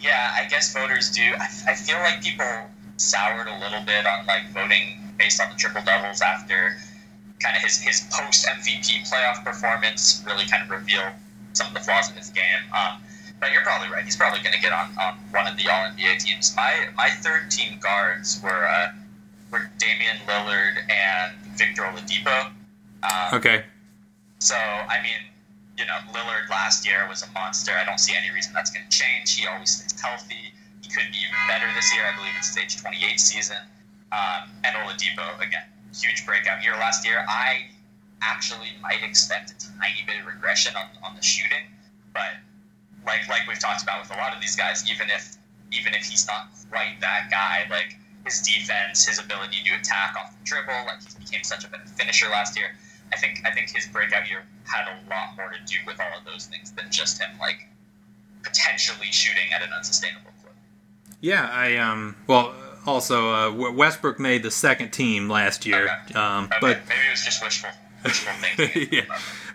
yeah, I guess voters do. I, I feel like people soured a little bit on like voting based on the triple doubles after kind of his, his post MVP playoff performance really kind of revealed some of the flaws in his game. Um, but you're probably right. He's probably going to get on, on one of the All NBA teams. My my third team guards were uh, were Damian Lillard and Victor Oladipo. Um, okay. So I mean, you know, Lillard last year was a monster. I don't see any reason that's going to change. He always stays healthy could be even better this year. I believe it's his age 28 season. Um, and Oladipo, again, huge breakout year last year. I actually might expect a tiny bit of regression on, on the shooting, but like like we've talked about with a lot of these guys, even if even if he's not quite that guy, like his defense, his ability to attack off the dribble, like he became such a better finisher last year. I think I think his breakout year had a lot more to do with all of those things than just him like potentially shooting at an unsustainable. Yeah, I um well also uh, Westbrook made the second team last year, Okay. um, Okay, but maybe it was just wishful wishful [LAUGHS] yeah,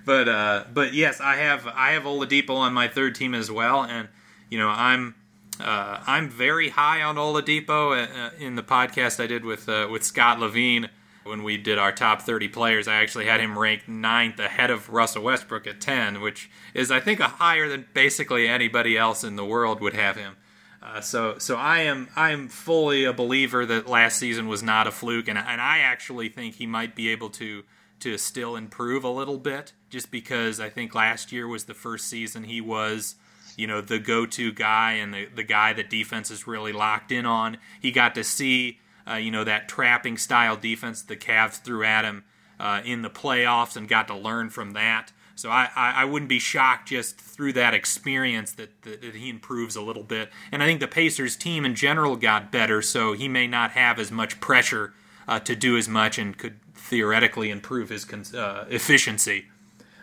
but uh, but yes, I have I have Oladipo on my third team as well, and you know I'm uh, I'm very high on Oladipo. Uh, in the podcast I did with uh, with Scott Levine when we did our top 30 players, I actually had him ranked ninth ahead of Russell Westbrook at 10, which is I think a higher than basically anybody else in the world would have him. Uh, so so I am I am fully a believer that last season was not a fluke, and and I actually think he might be able to to still improve a little bit, just because I think last year was the first season he was, you know, the go-to guy and the the guy that defense is really locked in on. He got to see, uh, you know, that trapping style defense the Cavs threw at him uh, in the playoffs and got to learn from that. So I, I, I wouldn't be shocked just through that experience that, that, that he improves a little bit. And I think the Pacers team in general got better, so he may not have as much pressure uh, to do as much and could theoretically improve his uh, efficiency.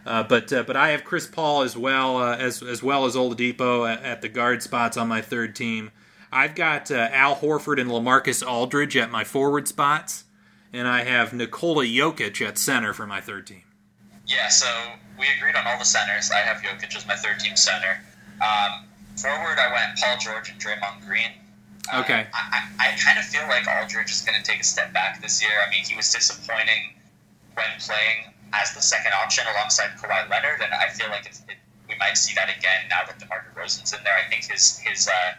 Uh, but uh, but I have Chris Paul as well uh, as as well as Oladipo at, at the guard spots on my third team. I've got uh, Al Horford and LaMarcus Aldridge at my forward spots, and I have Nikola Jokic at center for my third team. Yeah, so we agreed on all the centers. I have Jokic as my third team center. Um, forward, I went Paul George and Draymond Green. Uh, Okay. I, I, I kind of feel like Aldridge is going to take a step back this year. I mean, he was disappointing when playing as the second option alongside Kawhi Leonard, and I feel like it's, it, we might see that again now that DeMar DeRozan's in there. I think his his uh,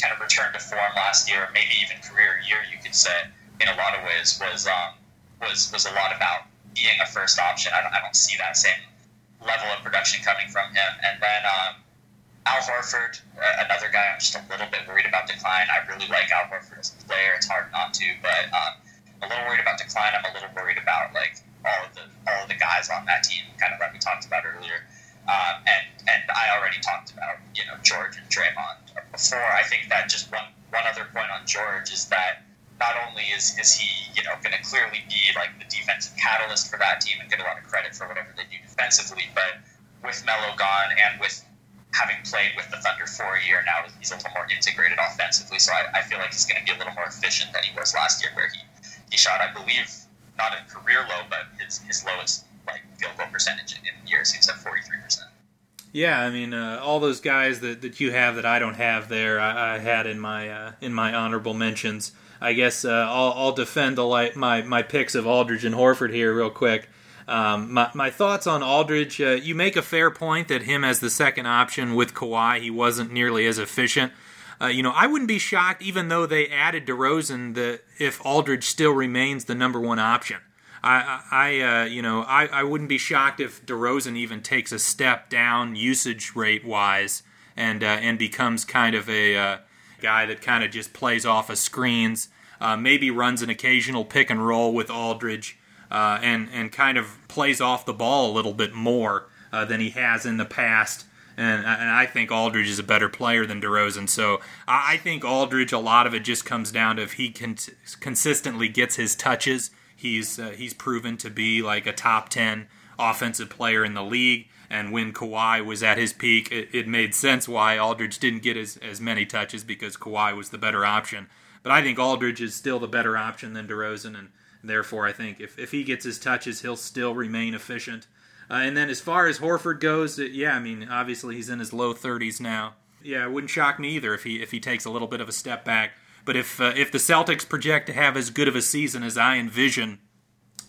kind of return to form last year, maybe even career year, you could say, in a lot of ways, was um, was was a lot about being a first option. I don't, I don't see that same level of production coming from him. And then um, Al Horford, another guy I'm just a little bit worried about decline. I really like Al Horford as a player. It's hard not to, but um, a little worried about decline. I'm a little worried about like all of the all of the guys on that team, kind of like we talked about earlier. Um, and and I already talked about you know George and Draymond before. I think that just one one other point on George is that not only is, is he you know going to clearly be like the defensive catalyst for that team and get a lot of credit for whatever they do defensively, but with Melo gone and with having played with the Thunder for a year now, he's a little more integrated offensively. So I, I feel like he's going to be a little more efficient than he was last year, where he, he shot, I believe, not a career low, but his, his lowest like field goal percentage in, in years. He was at forty three percent. Yeah, I mean, uh, all those guys that, that you have that I don't have there, I, I had in my uh, in my honorable mentions. I guess uh, I'll, I'll defend the light, my my picks of Aldridge and Horford here real quick. Um, my, my thoughts on Aldridge, uh, you make a fair point that him as the second option with Kawhi, he wasn't nearly as efficient. Uh, you know, I wouldn't be shocked, even though they added DeRozan, that if Aldridge still remains the number one option. I, I, uh, you know, I, I wouldn't be shocked if DeRozan even takes a step down usage rate wise, and uh, and becomes kind of a uh, guy that kind of just plays off of screens, uh, maybe runs an occasional pick and roll with Aldridge, uh, and and kind of plays off the ball a little bit more uh, than he has in the past. And, and I think Aldridge is a better player than DeRozan. So I I think Aldridge, a lot of it just comes down to if he con- consistently gets his touches. He's uh, he's proven to be like a top ten offensive player in the league. And when Kawhi was at his peak, it, it made sense why Aldridge didn't get as, as many touches because Kawhi was the better option. But I think Aldridge is still the better option than DeRozan, and therefore I think if, if he gets his touches, he'll still remain efficient. Uh, and then as far as Horford goes, yeah, I mean obviously he's in his low 30s now. Yeah, it wouldn't shock me either if he if he takes a little bit of a step back. But if uh, if the Celtics project to have as good of a season as I envision,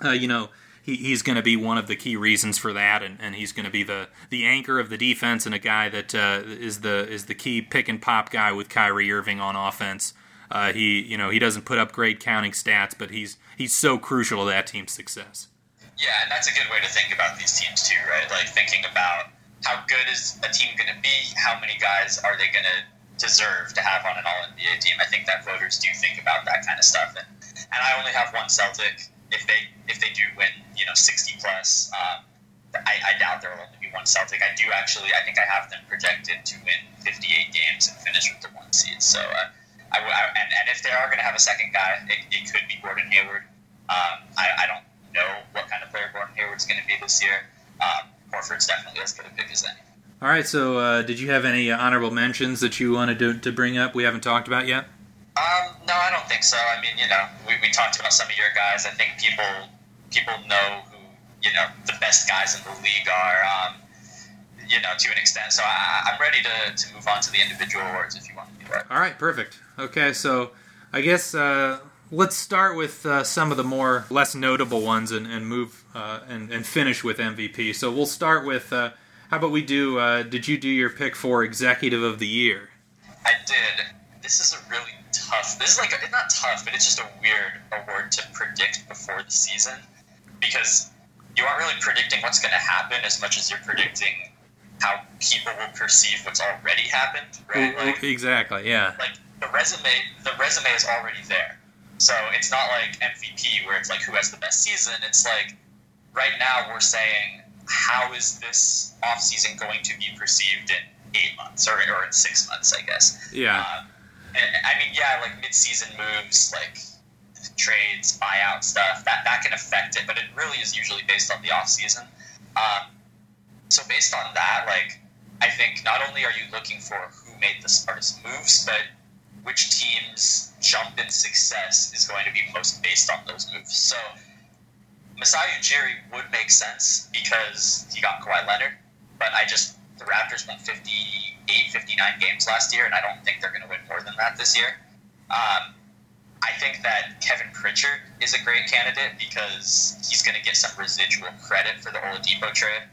uh, you know, he, he's going to be one of the key reasons for that, and, and he's going to be the, the anchor of the defense and a guy that uh, is the is the key pick and pop guy with Kyrie Irving on offense. Uh, he you know he doesn't put up great counting stats, but he's he's so crucial to that team's success. Yeah, and that's a good way to think about these teams too, right? Like thinking about how good is a team going to be, how many guys are they going to deserve to have on an All NBA team. I think that voters do think about that kind of stuff, and and I only have one Celtic. If they if they do win, you know, sixty plus, um, I, I doubt there will only be one Celtic. I do actually. I think I have them projected to win 58 games and finish with the one seed. So, uh, I, I, and, and if they are going to have a second guy, it, it could be Gordon Hayward. Um, I, I don't know what kind of player Gordon Hayward's going to be this year. Um, Horford's definitely as good a pick as any. All right. So, uh, did you have any honorable mentions that you wanted to, to bring up? We haven't talked about yet. Um, no, I don't think so. I mean, you know, we, we talked about some of your guys. I think people people know who you know the best guys in the league are. Um, you know, to an extent. So I, I'm ready to, to move on to the individual awards if you want to do that. All right, perfect. Okay, so I guess uh, let's start with uh, some of the more less notable ones and, and move uh, and, and finish with MVP. So we'll start with uh, how about we do? Uh, did you do your pick for executive of the year? I did. This is a really tough. This is like a, not tough, but it's just a weird award to predict before the season because you aren't really predicting what's going to happen as much as you're predicting how people will perceive what's already happened, right? Like, exactly. Yeah. like the resume, the resume is already there. So it's not like MVP where it's like who has the best season. It's like right now we're saying how is this offseason going to be perceived in eight months or, or in six months, I guess. Yeah. Um, and, I mean, yeah, like mid-season moves, like trades, buyout stuff, that, that can affect it, but it really is usually based on the offseason. Um, so based on that, like, I think not only are you looking for who made the smartest moves, but which team's jump in success is going to be most based on those moves. So Masai Ujiri would make sense because he got Kawhi Leonard, but I just the Raptors won 58, 59 games last year, and I don't think they're going to win more than that this year. Um, I think that Kevin Pritchard is a great candidate because he's going to get some residual credit for the Oladipo trade.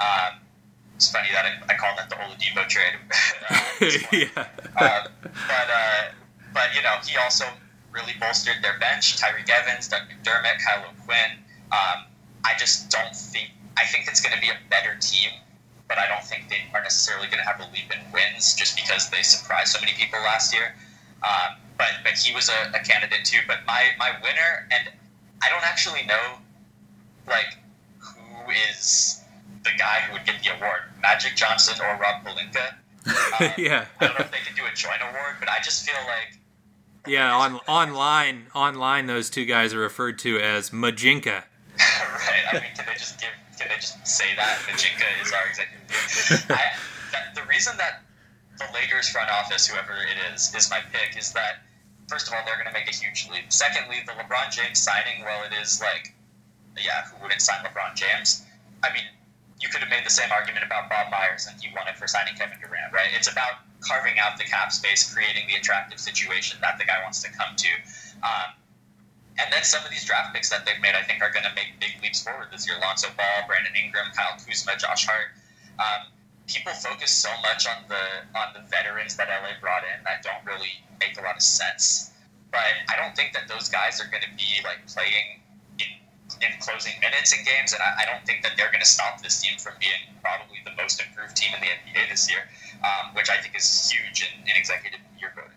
Um, it's funny that I, I call that the Oladipo trade. [LAUGHS] uh, [LAUGHS] yeah. uh, but uh, but you know he also really bolstered their bench. Tyreke Evans, Doug McDermott, Kyle O'Quinn. Um, I just don't think. I think it's going to be a better team, but I don't think they are necessarily going to have a leap in wins just because they surprised so many people last year. Um, but but he was a, a candidate too. But my my winner, and I don't actually know, like who is the guy who would get the award, Magic Johnson or Rob Pelinka. [LAUGHS] Um, yeah. I don't know if they could do a joint award, but I just feel like Yeah. On online, online, those two guys are referred to as Majinka. [LAUGHS] right. I mean, can they just give? Can they just say that Majinka is our executive? [LAUGHS] I, that, the reason that the Lakers front office, whoever it is, is my pick is that first of all they're going to make a huge leap. Secondly, the LeBron James signing, well, it is like, yeah, who wouldn't sign LeBron James? I mean, you could have made the same argument about Bob Myers and he won it for signing Kevin Durant, right? It's about carving out the cap space, creating the attractive situation that the guy wants to come to. Um, and then some of these draft picks that they've made, I think, are going to make big leaps forward this year. Lonzo Ball, Brandon Ingram, Kyle Kuzma, Josh Hart. Um, people focus so much on the on the veterans that LA brought in that don't really make a lot of sense. But I don't think that those guys are going to be like playing in, in closing minutes in games, and I, I don't think that they're going to stop this team from being probably the most improved team in the NBA this year, um, which I think is huge in, in executive year voting.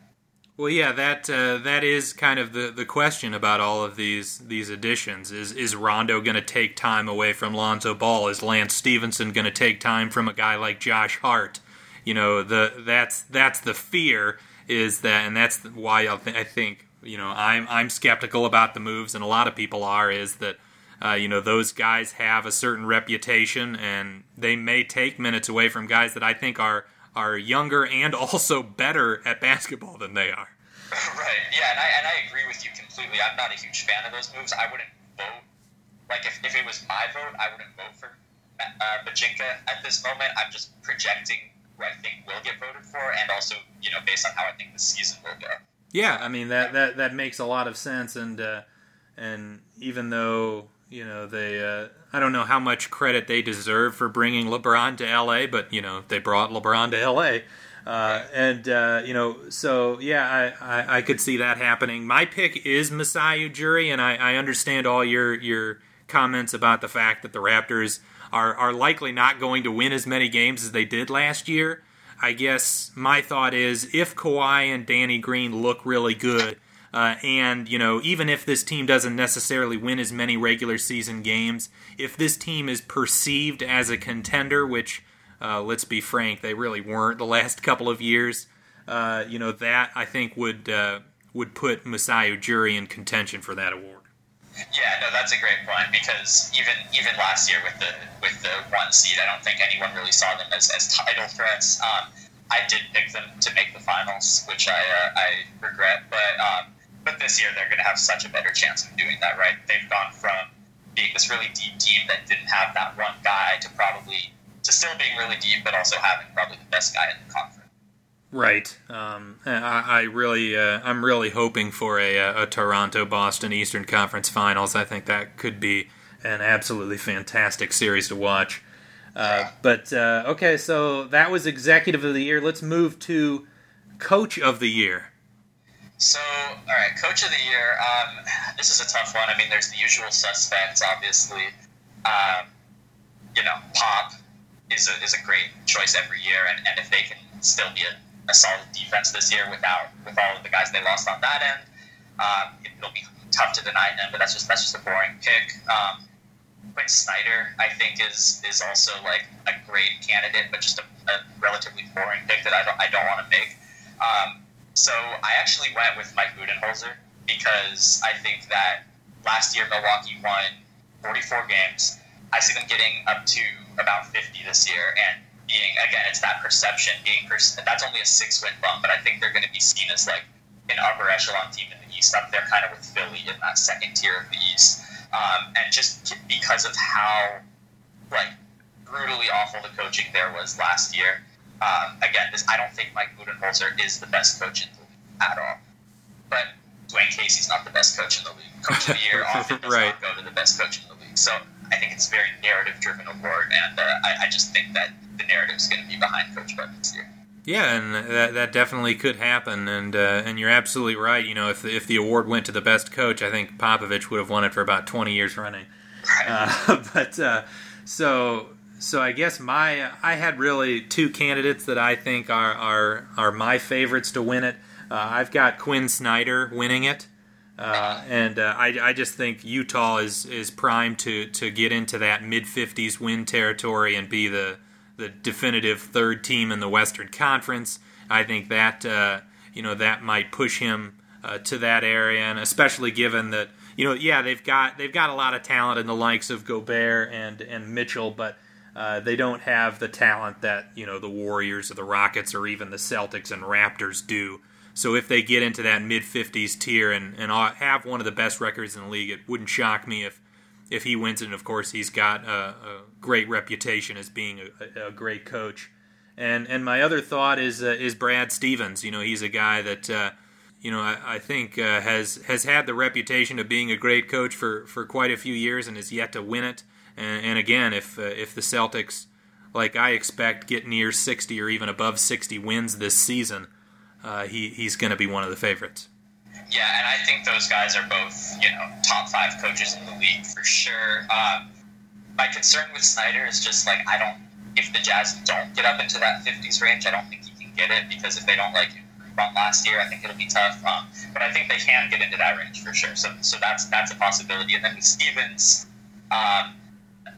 Well, yeah, that uh, that is kind of the, the question about all of these these additions. Is is Rondo going to take time away from Lonzo Ball? Is Lance Stephenson going to take time from a guy like Josh Hart? You know, the that's that's the fear is that, and that's why I, th- I think you know I'm I'm skeptical about the moves, and a lot of people are. Is that uh, you know those guys have a certain reputation, and they may take minutes away from guys that I think are are younger and [LAUGHS] also better at basketball than they are. [LAUGHS] Right. Yeah, and I and I agree with you completely. I'm not a huge fan of those moves. I wouldn't vote. Like if, if it was my vote, I wouldn't vote for uh, Majinka at this moment. I'm just projecting who I think will get voted for, and also you know based on how I think the season will go. Yeah, I mean that that that makes a lot of sense, and uh, and even though you know they, uh, I don't know how much credit they deserve for bringing LeBron to LA, but you know they brought LeBron to LA. Uh, and uh, you know, so yeah, I, I, I, could see that happening. My pick is Masai Ujiri, and I, I, understand all your your comments about the fact that the Raptors are are likely not going to win as many games as they did last year. I guess my thought is if Kawhi and Danny Green look really good, Uh, and, you know, even if this team doesn't necessarily win as many regular season games, if this team is perceived as a contender, which, uh, let's be frank, they really weren't the last [LAUGHS] couple of years, uh, you know, that I think would uh, would put Masai Ujiri in contention for that award. Yeah, no, that's a great point because even even last year with the with the one seed, I don't think anyone really saw them as, as title threats. Um, I did pick them to make the finals, which I uh, I regret, but um, but this year they're going to have such a better chance of doing that. Right? They've gone from being this really deep team that didn't have that one guy to probably to still being really deep, but also having probably the best guy in the conference. Right. Um, I, I, really, uh, I'm really hoping for a, a Toronto Boston Eastern Conference Finals. I think that could be an absolutely fantastic series to watch. Uh, but uh, okay, so that was Executive of the Year. Let's move to Coach of the Year. So, all right, Coach of the Year. Um, this is a tough one. I mean, there's the usual suspects, obviously. Um, you know, Pop is a, is a great choice every year, and, and if they can still be a a solid defense this year without with all of the guys they lost on that end. Um, it'll be tough to deny them, but that's just that's just a boring pick. Um, Quin Snyder, I think, is is also like a great candidate, but just a, a relatively boring pick that I don't I don't want to make. Um, so I actually went with Mike Budenholzer because I think that last year Milwaukee won 44 games. I see them getting up to about 50 this year, and being again, it's that perception being pers- that's only a six win bump, but I think they're going to be seen as like an upper echelon team in the East. Up there, kind of with Philly in that second tier of the East, um, and just because of how like brutally awful the coaching there was last year. Um, again, this I don't think Mike Budenholzer is the best coach in the league at all, but Dwane Casey's not the best coach in the league. Coach of the year [LAUGHS] often does right. not go to the best coach in the league. So I think it's a very narrative driven award, and uh, I, I, just think that the narrative is going to be behind Coach Bud this year. Yeah, and that that definitely could happen, and uh, and you're absolutely right. You know, if the, if the award went to the best coach, I think Popovich would have won it for about 20 years running. Right. Uh, [LAUGHS] but uh, so so I guess my I had really two candidates that I think are are are my favorites to win it. Uh, I've got Quin Snyder winning it. Uh, and uh, I, I, just think Utah is is primed to to get into that mid 50s win territory and be the the definitive third team in the Western Conference. I think that uh, you know that might push him uh, to that area, and especially given that you know yeah they've got they've got a lot of talent in the likes of Gobert and and Mitchell, but uh, they don't have the talent that you know the Warriors or the Rockets or even the Celtics and Raptors do. So if they get into that mid 50s tier and, and have one of the best records in the league, it wouldn't shock me if if he wins it. And of course, he's got a, a great reputation as being a, a, great coach. And and my other thought is uh, is Brad Stevens. You know, he's a guy that uh, you know I, I think uh, has has had the reputation of being a great coach for, for quite a few years and has yet to win it. And, and again, if uh, if the Celtics, like I expect, get near 60 or even above 60 wins this season uh, he he's going to be one of the favorites. Yeah, and I think those guys are both you know top five coaches in the league for sure. Um, my concern with Snyder is just like I don't if the Jazz don't get up into that 50s range, I don't think he can get it because if they don't like from last year, I think it'll be tough. Um, but I think they can get into that range for sure. So so that's that's a possibility. And then with Stevens. Um,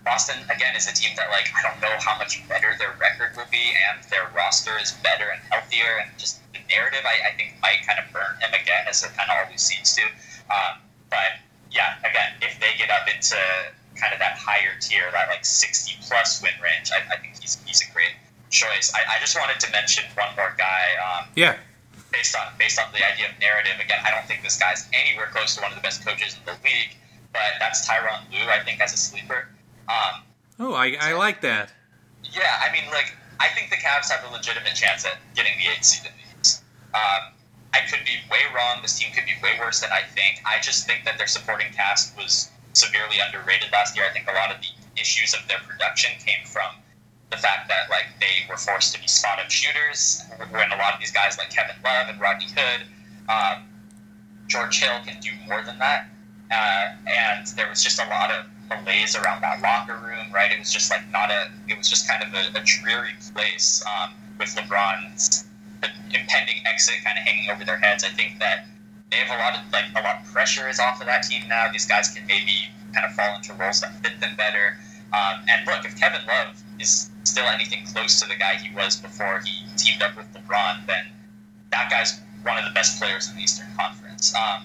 Boston again is a team that like I don't know how much better their record will be, and their roster is better and healthier, and just the narrative I, I think might kind of burn him again, as it kind of always seems to. Um, but yeah, again, if they get up into kind of that higher tier, that like 60 plus win range, I, I think he's he's a great choice. I, I, just wanted to mention one more guy. Um, yeah. Based on based on the idea of narrative, again, I don't think this guy's anywhere close to one of the best coaches in the league, but that's Tyronn Lue. I think as a sleeper. Um, oh, I, I like that. Yeah, I mean, like, I think the Cavs have a legitimate chance at getting the eight seed in the East. Um, I could be way wrong. This team could be way worse than I think. I just think that their supporting cast was severely underrated last year. I think a lot of the issues of their production came from the fact that like they were forced to be spot up shooters when a lot of these guys like Kevin Love and Rodney Hood, um, George Hill can do more than that. Uh, and there was just a lot of malaise around that locker room, right? It was just like not a, it was just kind of a, a dreary place um, with LeBron's impending exit kind of hanging over their heads. I think that they have a lot of like a lot of pressure is off of that team now. These guys can maybe kind of fall into roles that fit them better. Um, and look, if Kevin Love is still anything close to the guy he was before he teamed up with LeBron, then that guy's one of the best players in the Eastern Conference. Um,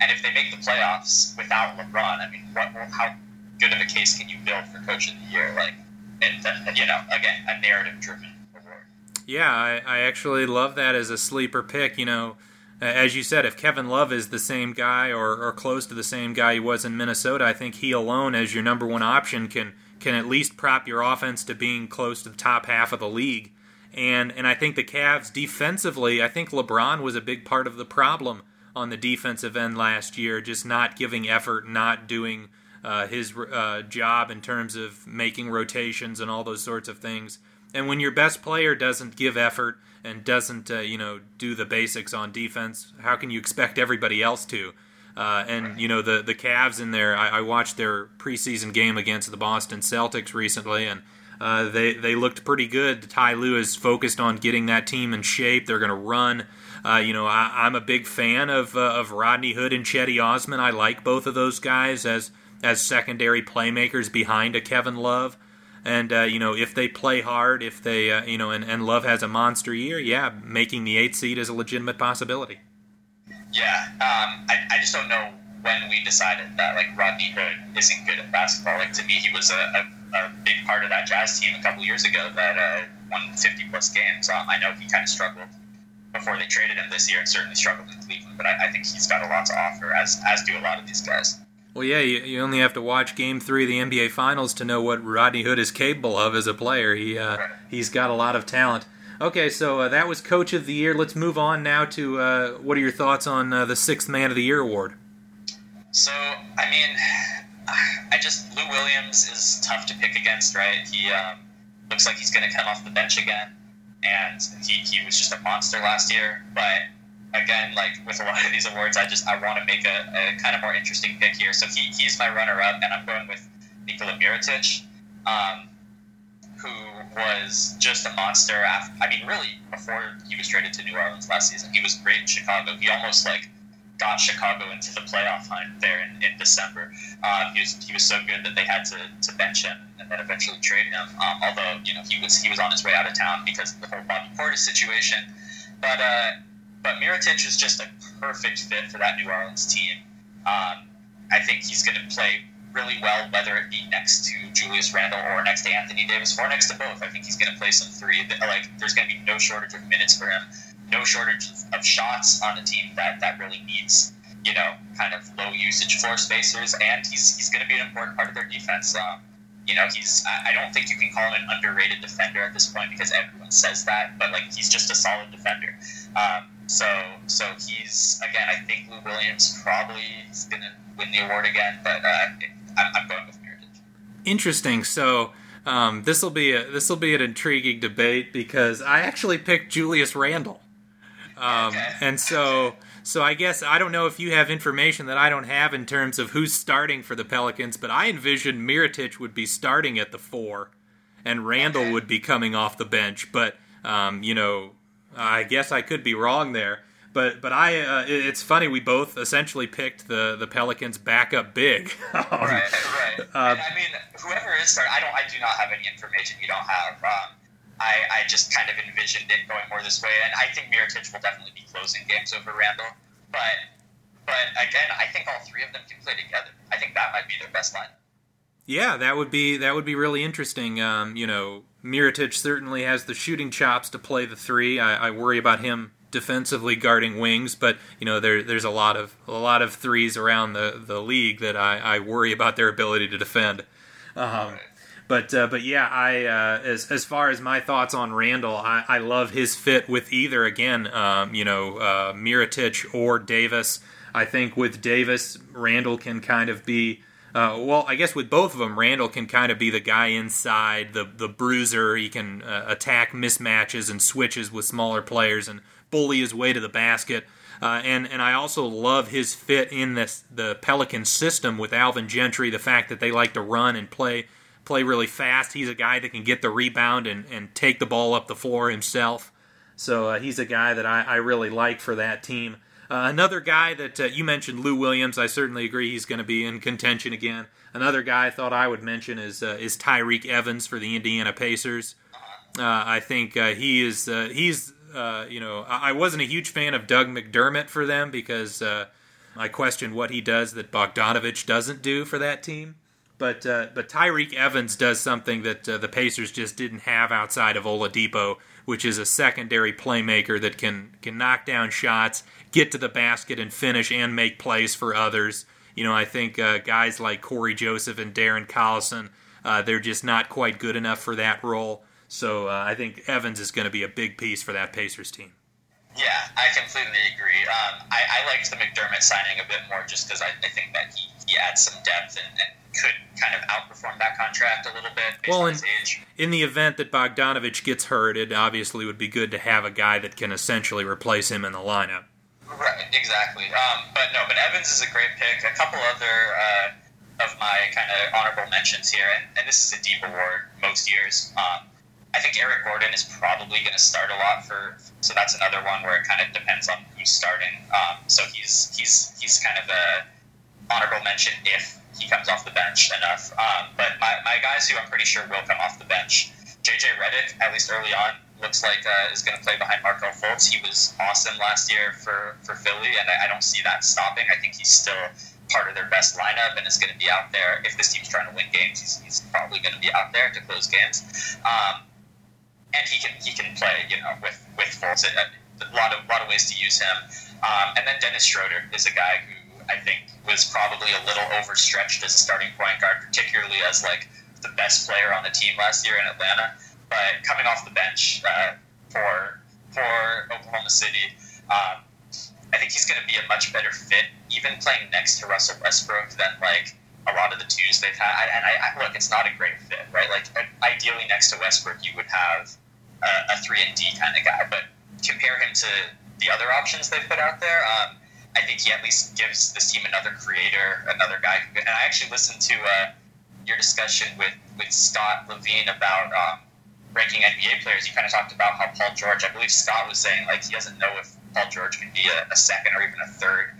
and if they make the playoffs without LeBron, I mean, what, how good of a case can you build for Coach of the Year? Like, and, you know, again, a narrative-driven award. Yeah, I, I actually love that as a sleeper pick. You know, as you said, if Kevin Love is the same guy or, or close to the same guy he was in Minnesota, I think he alone, as your number one option, can can at least prop your offense to being close to the top half of the league. And and I think the Cavs defensively, I think LeBron was a big part of the problem on the defensive end last year, just not giving effort, not doing uh, his uh, job in terms of making rotations and all those sorts of things. And when your best player doesn't give effort and doesn't, uh, you know, do the basics on defense, how can you expect everybody else to? Uh, and you know the the Cavs in there. I, I, watched their preseason game against the Boston Celtics recently, and uh, they they looked pretty good. Ty Lue is focused on getting that team in shape. They're going to run. Uh, you know, I, am a big fan of uh, of Rodney Hood and Cedi Osman. I like both of those guys as as secondary playmakers behind a Kevin Love. And uh, you know, if they play hard, if they uh, you know, and, and Love has a monster year, yeah, making the eighth seed is a legitimate possibility. Yeah, um, I, I just don't know when we decided that like Rodney Hood isn't good at basketball. Like to me, he was a, a, a big part of that Jazz team a couple years ago that uh, won 50 plus games. Um, I know he kind of struggled before they traded him this year, and certainly struggled in Cleveland. But I, I, think he's got a lot to offer, as as do a lot of these guys. Well, yeah, you, you only have to watch Game Three of the NBA Finals to know what Rodney Hood is capable of as a player. He uh, he's got a lot of talent. Okay, so uh, that was Coach of the Year. Let's move on now to uh, what are your thoughts on uh, the Sixth Man of the Year award? So, I mean, [SIGHS] I just Lou Williams is tough to pick against, right? He um, looks like he's going to come off the bench again, and he, he was just a monster last year. But again, like with a lot of these awards, I just I want to make a, a kind of more interesting pick here. So he, he's my runner-up, and I'm going with Nikola Mirotic. Um, who was just a monster. After, I mean, really, before he was traded to New Orleans last season, he was great in Chicago. He almost like got Chicago into the playoff hunt there in, in December. Um, he was he was so good that they had to, to bench him and then eventually trade him. Um, although you know he was he was on his way out of town because of the whole Bobby Portis situation. But uh, but Mirotic is just a perfect fit for that New Orleans team. Um, I think he's going to play really well, whether it be next to Julius Randle or next to Anthony Davis or next to both. I think he's going to play some three. Like, there's going to be no shortage of minutes for him, no shortage of shots on a team that, that really needs, you know, kind of low usage floor spacers, and he's, he's going to be an important part of their defense. Um, you know, he's, I don't think you can call him an underrated defender at this point because everyone says that, but, like, he's just a solid defender. Um, so, so he's, again, I think Lou Williams probably is going to win the award again, but uh, I'm, I'm going with Mirotic. Interesting. So um, this will be a this will be an intriguing debate because I actually picked Julius Randle, um, okay. and so so I guess I don't know if you have information that I don't have in terms of who's starting for the Pelicans, but I envision Mirotic would be starting at the four, and Randle okay. would be coming off the bench. But um, you know, I guess I could be wrong there. But but I uh, it's funny we both essentially picked the the Pelicans backup big. [LAUGHS] right, right. Uh, I mean, whoever is starting, I don't, I do not have any information you don't have. Um, I, I just kind of envisioned it going more this way, and I think Mirotic will definitely be closing games over Randle, But but again, I think all three of them can play together. I think that might be their best line. Yeah, that would be that would be really interesting. Um, you know, Mirotic certainly has the shooting chops to play the three. I, I worry about him defensively guarding wings, but you know there there's a lot of a lot of threes around the, the league that I, I worry about their ability to defend. Um, but uh, but yeah, I uh, as as far as my thoughts on Randle, I, I love his fit with either again, um, you know, uh, Mirotic or Davis. I think with Davis, Randle can kind of be. Uh, well, I guess with both of them, Randle can kind of be the guy inside, the the bruiser. He can uh, attack mismatches and switches with smaller players, and bully his way to the basket. Uh, and and I also love his fit in this the Pelican system with Alvin Gentry. The fact that they like to run and play play really fast. He's a guy that can get the rebound and, and take the ball up the floor himself. So uh, he's a guy that I, I really like for that team. Uh, another guy that uh, you mentioned, Lou Williams. I certainly agree he's going to be in contention again. Another guy I thought I would mention is uh, is Tyreke Evans for the Indiana Pacers. Uh, I think uh, he is he's you know I-, I wasn't a huge fan of Doug McDermott for them because I questioned what he does that Bogdanovich doesn't do for that team. But but Tyreke Evans does something that the Pacers just didn't have outside of Oladipo, which is a secondary playmaker that can can knock down shots get to the basket and finish and make plays for others. You know, I think uh, guys like Cory Joseph and Darren Collison, uh, they're just not quite good enough for that role. So uh, I think Evans is going to be a big piece for that Pacers team. Yeah, I completely agree. Um, I, I, liked the McDermott signing a bit more just because I, I, think that he, he adds some depth and, and, could kind of outperform that contract a little bit well, in, in the event that Bogdanovich gets hurt, it obviously would be good to have a guy that can essentially replace him in the lineup. Right, exactly. Um, but no, but Evans is a great pick. A couple other uh, of my kind of honorable mentions here, and, and, this is a deep award most years. Um, I think Eric Gordon is probably going to start a lot for, so that's another one where it kind of depends on who's starting. Um, so he's he's he's kind of a honorable mention if he comes off the bench enough. Um, but my, my guys who I'm pretty sure will come off the bench, JJ Redick, at least early on, looks like uh, is going to play behind Markelle Fultz. He was awesome last year for, for Philly, and I, I, don't see that stopping. I think he's still part of their best lineup and is going to be out there. If this team's trying to win games, he's, he's probably going to be out there to close games. Um, and he can he can play, you know, with with Fultz. A, lot of lot of ways to use him. Um, and then Dennis Schroeder is a guy who I think was probably a little overstretched as a starting point guard, particularly as like the best player on the team last year in Atlanta but coming off the bench uh, for for Oklahoma City, um, I think he's going to be a much better fit, even playing next to Russell Westbrook than like a lot of the twos they've had. And I, I look, it's not a great fit, right? Like ideally next to Westbrook, you would have a, a three and D kind of guy, but compare him to the other options they've put out there. Um, I think he at least gives this team another creator, another guy. And I actually listened to uh, your discussion with, with Scott Levine about um, ranking NBA players, you kind of talked about how Paul George, I believe Scott was saying, like, he doesn't know if Paul George can be a, a second or even a third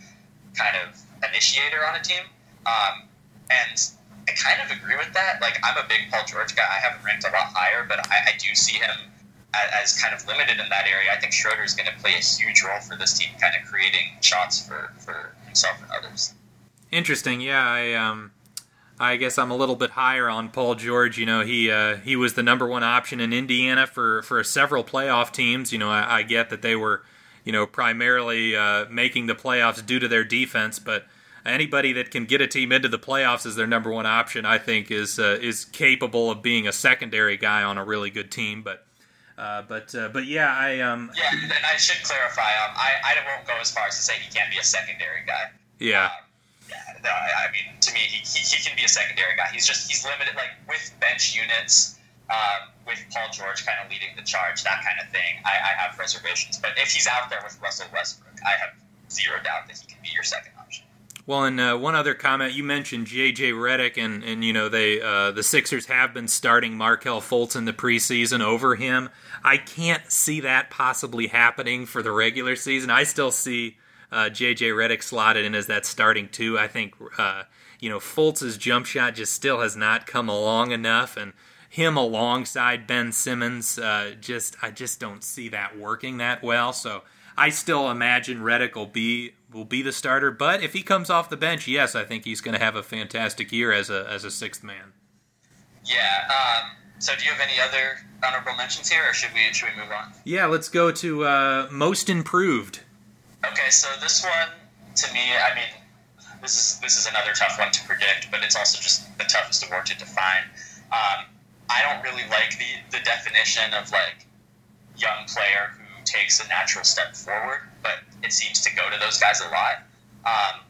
kind of initiator on a team. Um, and I kind of agree with that. Like, I'm a big Paul George guy. I have him ranked a lot higher, but I, I do see him as, as, kind of limited in that area. I think Schroeder is going to play a huge role for this team, kind of creating shots for, for himself and others. Interesting. Yeah, I um, I guess I'm a little bit higher on Paul George. You know, he uh, he was the number one option in Indiana for for several playoff teams. You know, I, I get that they were, you know, primarily uh, making the playoffs due to their defense, but anybody that can get a team into the playoffs as their number one option, I think, is uh, is capable of being a secondary guy on a really good team. But uh, but uh, but yeah, I um yeah, and I should clarify. Um, I I won't go as far as to say he can't be a secondary guy. Yeah. Um, no, I, I mean, to me, he, he, he, can be a secondary guy. He's just he's limited, like with bench units, um, with Paul George kind of leading the charge, that kind of thing. I, I have reservations, but if he's out there with Russell Westbrook, I have zero doubt that he can be your second option. Well, and uh, one other comment you mentioned J.J. Redick, and and you know they uh, the Sixers have been starting Markelle Fultz in the preseason over him. I can't see that possibly happening for the regular season. I still see uh, JJ Redick slotted in as that starting two. I think uh, you know Fultz's jump shot just still has not come along enough, and him alongside Ben Simmons, uh, just I just don't see that working that well. So I still imagine Redick will be will be the starter, but if he comes off the bench, yes, I think he's going to have a fantastic year as a as a sixth man. Yeah. Um, so do you have any other honorable mentions here, or should we should we move on? Yeah, let's go to uh, most improved. Okay, so this one to me, I mean, this is this is another tough one to predict, but it's also just the toughest award to define. Um, I don't really like the the definition of like young player who takes a natural step forward, but it seems to go to those guys a lot. Um,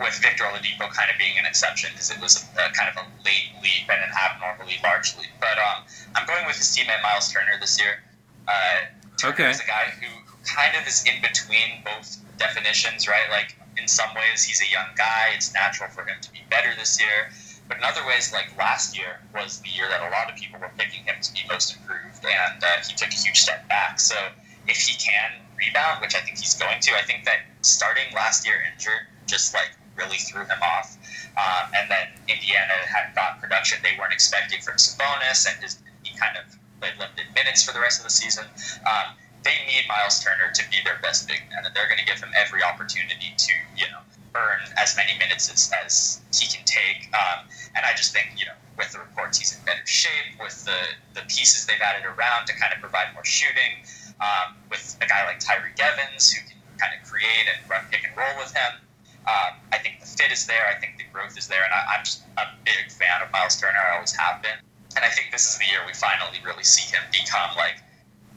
with Victor Oladipo kind of being an exception because it was a, a, kind of a late leap and an abnormal leap largely. But um, I'm going with his teammate Miles Turner this year. Uh, Turner okay. is a guy who kind of is in between both definitions, right? Like in some ways he's a young guy; it's natural for him to be better this year. But in other ways, like last year was the year that a lot of people were picking him to be most improved, and uh, he took a huge step back. So if he can rebound, which I think he's going to. I think that starting last year injured just like really threw him off. Um, and then Indiana had got production they weren't expecting from Sabonis, and his, he kind of played limited minutes for the rest of the season. Um, they need Miles Turner to be their best big man, and they're going to give him every opportunity to, you know, earn as many minutes as, as he can take. Um, and I just think, you know, with the reports, he's in better shape with the, the pieces they've added around to kind of provide more shooting. Um, with a guy like Tyreke Evans who can kind of create and run pick and roll with him. Um, I think the fit is there. I think the growth is there, and I, am just a big fan of Miles Turner. I always have been, and I think this is the year we finally really see him become like,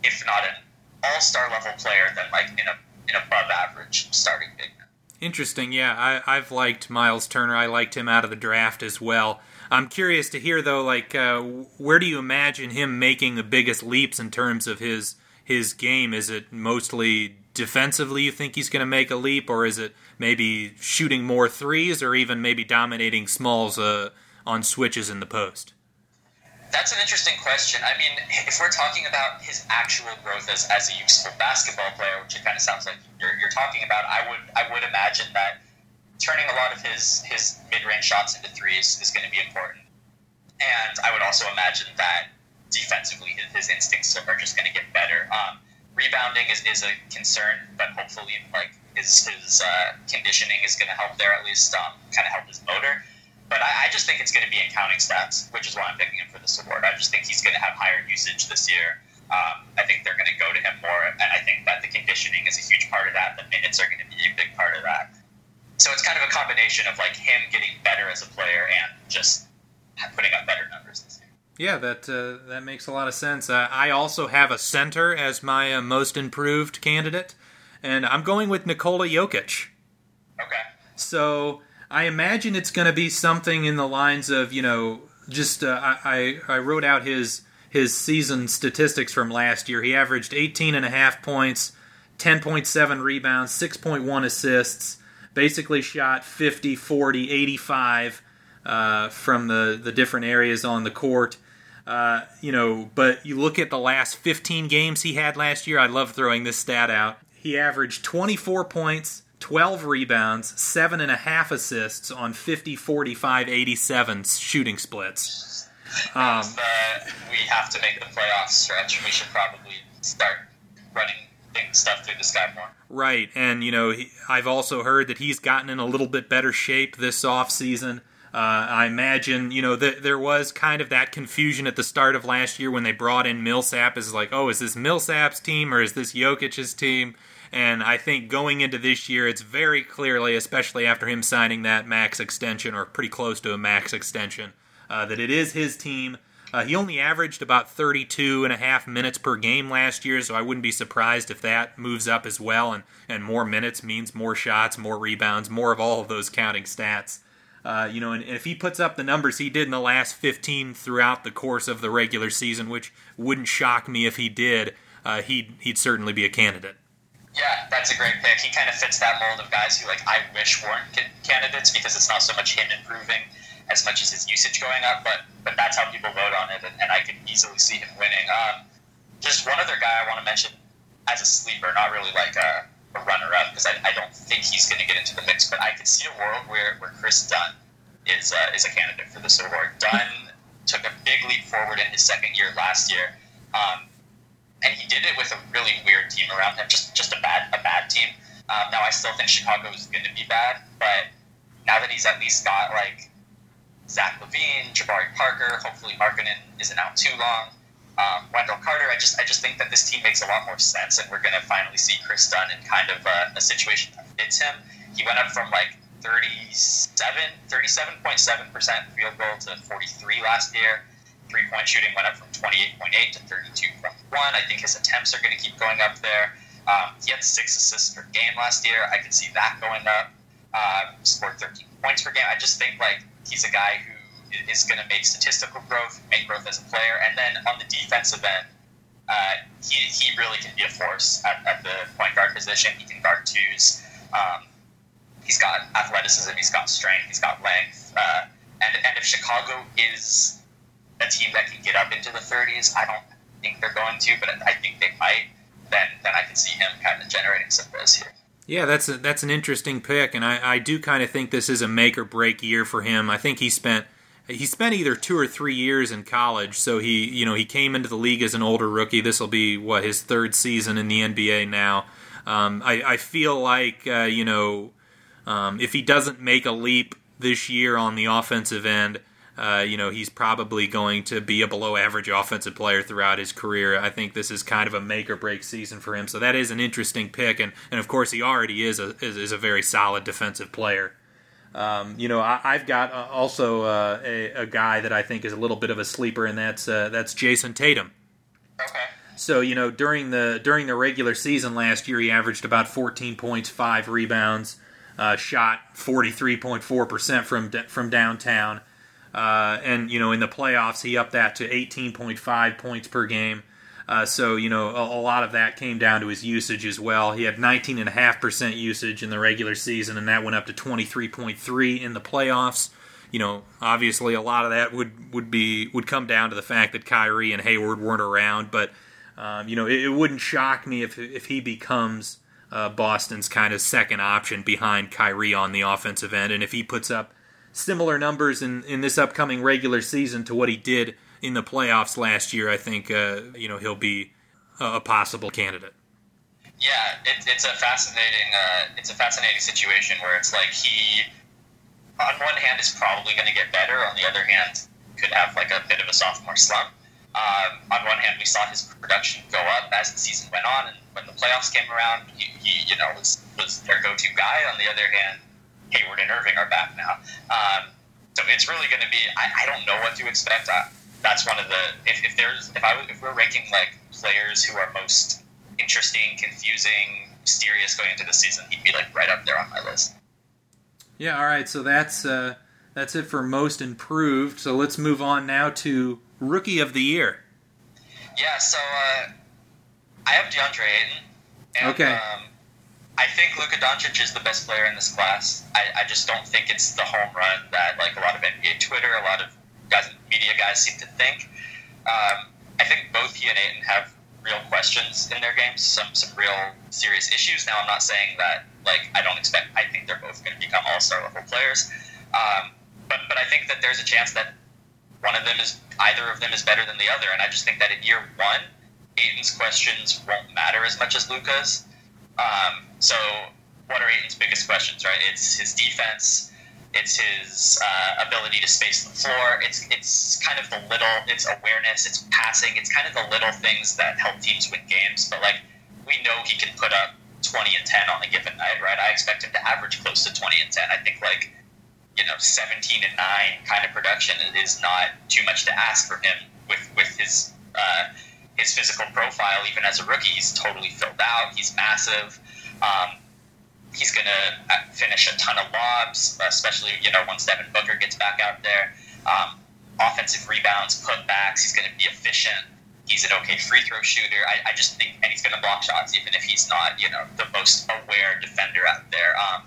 if not an all-star level player, then like in a an above average starting big man. Interesting. Yeah, I, I've liked Myles Turner. I liked him out of the draft as well. I'm curious to hear though, like, uh, where do you imagine him making the biggest leaps in terms of his his game? Is it mostly defensively? You think he's going to make a leap, or is it maybe shooting more threes, or even maybe dominating smalls uh, on switches in the post? That's an interesting question. I mean, if we're talking about his actual growth as, as a useful basketball player, which it kind of sounds like you're, you're talking about, I would I would imagine that turning a lot of his his mid range shots into threes is going to be important. And I would also imagine that defensively, his, instincts are just going to get better. Um, rebounding is, is a concern, but hopefully, like his his uh, conditioning is going to help there at least, um, kind of help his motor. But I, I just think it's going to be in counting stats, which is why I'm picking him for this award. I just think he's going to have higher usage this year. Um, I think they're going to go to him more, and I think that the conditioning is a huge part of that. The minutes are going to be a big part of that. So it's kind of a combination of like him getting better as a player and just putting up better numbers this year. Yeah, that uh, that makes a lot of sense. Uh, I also have a center as my uh, most improved candidate, and I'm going with Nikola Jokic. Okay. So I imagine it's going to be something in the lines of, you know, just uh, I, I wrote out his his season statistics from last year. He averaged 18 and a half points, 10.7 rebounds, 6.1 assists, basically shot 50, 40, 85 uh, from the, the different areas on the court. Uh, you know, but you look at the last 15 games he had last year. I love throwing this stat out. He averaged 24 points, 12 rebounds, 7.5 assists on 50, 45, 87 shooting splits. Um, uh, we have to make the playoff stretch. We should probably start running stuff through this guy more. Right, and you know, he, I've also heard that he's gotten in a little bit better shape this off season. Uh, I imagine, you know, that there was kind of that confusion at the start of last year when they brought in Millsap. Is like, oh, is this Millsap's team or is this Jokic's team? And I think going into this year, it's very clearly, especially after him signing that max extension or pretty close to a max extension, uh, that it is his team. Uh, he only averaged about 32 and a half minutes per game last year, so I wouldn't be surprised if that moves up as well. And, and more minutes means more shots, more rebounds, more of all of those counting stats. Uh, you know, and if he puts up the numbers he did in the last 15 throughout the course of the regular season, which wouldn't shock me if he did, uh, he'd, he'd certainly be a candidate. Yeah, that's a great pick. He kind of fits that mold of guys who, like, I wish weren't candidates because it's not so much him improving as much as his usage going up, but but that's how people vote on it, and, and I could easily see him winning. Um, just one other guy I want to mention as a sleeper, not really like a, a runner-up, because I, I don't think he's going to get into the mix, but I could see a world where, where Kris Dunn is uh, is a candidate for this award. Dunn took a big leap forward in his second year last year. Um, and he did it with a really weird team around him, just just a bad a bad team. Um, now I still think Chicago is going to be bad, but now that he's at least got like Zach LaVine, Jabari Parker, hopefully Markkanen isn't out too long. Um, Wendell Carter, I just I just think that this team makes a lot more sense, and we're going to finally see Kris Dunn in kind of a, a situation that fits him. He went up from like 37, 37.7% field goal to 43 last year three point shooting went up from 28.8 to 32.1. I think his attempts are going to keep going up there. Um, he had six assists per game last year. I could see that going up. Uh, scored 13 points per game. I just think like he's a guy who is going to make statistical growth, make growth as a player, and then on the defensive end, uh, he, he really can be a force at, at, the point guard position. He can guard twos. Um, he's got athleticism. He's got strength. He's got length. Uh, and and if Chicago is a team that can get up into the 30s. I don't think they're going to, but I think they might. then then I can see him kind of generating some buzz here. Yeah, that's a, that's an interesting pick, and I, I do kind of think this is a make or break year for him. I think he spent he spent either two or three years in college, so he you know he came into the league as an older rookie. This will be what his third season in the NBA now. Um, I, I feel like uh, you know um, if he doesn't make a leap this year on the offensive end, uh, you know, he's probably going to be a below average offensive player throughout his career. I think this is kind of a make or break season for him. So that is an interesting pick. And, and of course, he already is a, is, is a very solid defensive player. Um, you know, I, have got uh, also uh, a, a, guy that I think is a little bit of a sleeper, and that's uh, that's Jayson Tatum. Okay. So you know, during the during the regular season last year, he averaged about 14 points, five rebounds, uh, shot 43.4 percent from from downtown. Uh, and you know, in the playoffs, he upped that to 18.5 points per game. Uh, so you know, a, a, lot of that came down to his usage as well. He had 19.5% usage in the regular season, and that went up to 23.3 in the playoffs. You know, obviously, a lot of that would would be would come down to the fact that Kyrie and Hayward weren't around. But um, you know, it, it, wouldn't shock me if if he becomes uh, Boston's kind of second option behind Kyrie on the offensive end, and if he puts up similar numbers in, in this upcoming regular season to what he did in the playoffs last year, I think uh, you know he'll be a, possible candidate. Yeah, it, it's a fascinating uh, it's a fascinating situation where it's like he, on one hand, is probably going to get better. On the other hand, could have like a bit of a sophomore slump. Um, on one hand, we saw his production go up as the season went on, and when the playoffs came around, he, he you know was was their go-to guy. On the other hand, Hayward and Irving are back now. Um, so it's really going to be. I, I, don't know what to expect. I, that's one of the. If, if there's if I if we're ranking like players who are most interesting, confusing, mysterious going into the season, he'd be like right up there on my list. Yeah. All right. So that's uh, that's it for most improved. So let's move on now to rookie of the year. Yeah. So uh, I have DeAndre Ayton. And, okay. Um, I think Luka Doncic is the best player in this class. I, I just don't think it's the home run that like a lot of NBA Twitter, a lot of guys, media guys seem to think. Um, I think both he and Ayton have real questions in their games, some some real serious issues. Now I'm not saying that like I don't expect. I think they're both going to become all star level players, um, but but I think that there's a chance that one of them is either of them is better than the other, and I just think that in year one, Ayton's questions won't matter as much as Luka's. Um, so, what are Ayton's biggest questions? Right, it's his defense, it's his uh, ability to space the floor, it's it's kind of the little, it's awareness, it's passing, it's kind of the little things that help teams win games. But like we know he can put up 20 and 10 on a given night, right? I expect him to average close to 20 and 10. I think like you know 17 and 9 kind of production is not too much to ask for him with with his. Uh, his physical profile, even as a rookie, he's totally filled out. He's massive. Um, he's going to uh, finish a ton of lobs, especially you know once Devin Booker gets back out there. Um, offensive rebounds, putbacks. He's going to be efficient. He's an okay free throw shooter. I, I just think, and he's going to block shots, even if he's not you know the most aware defender out there. Um,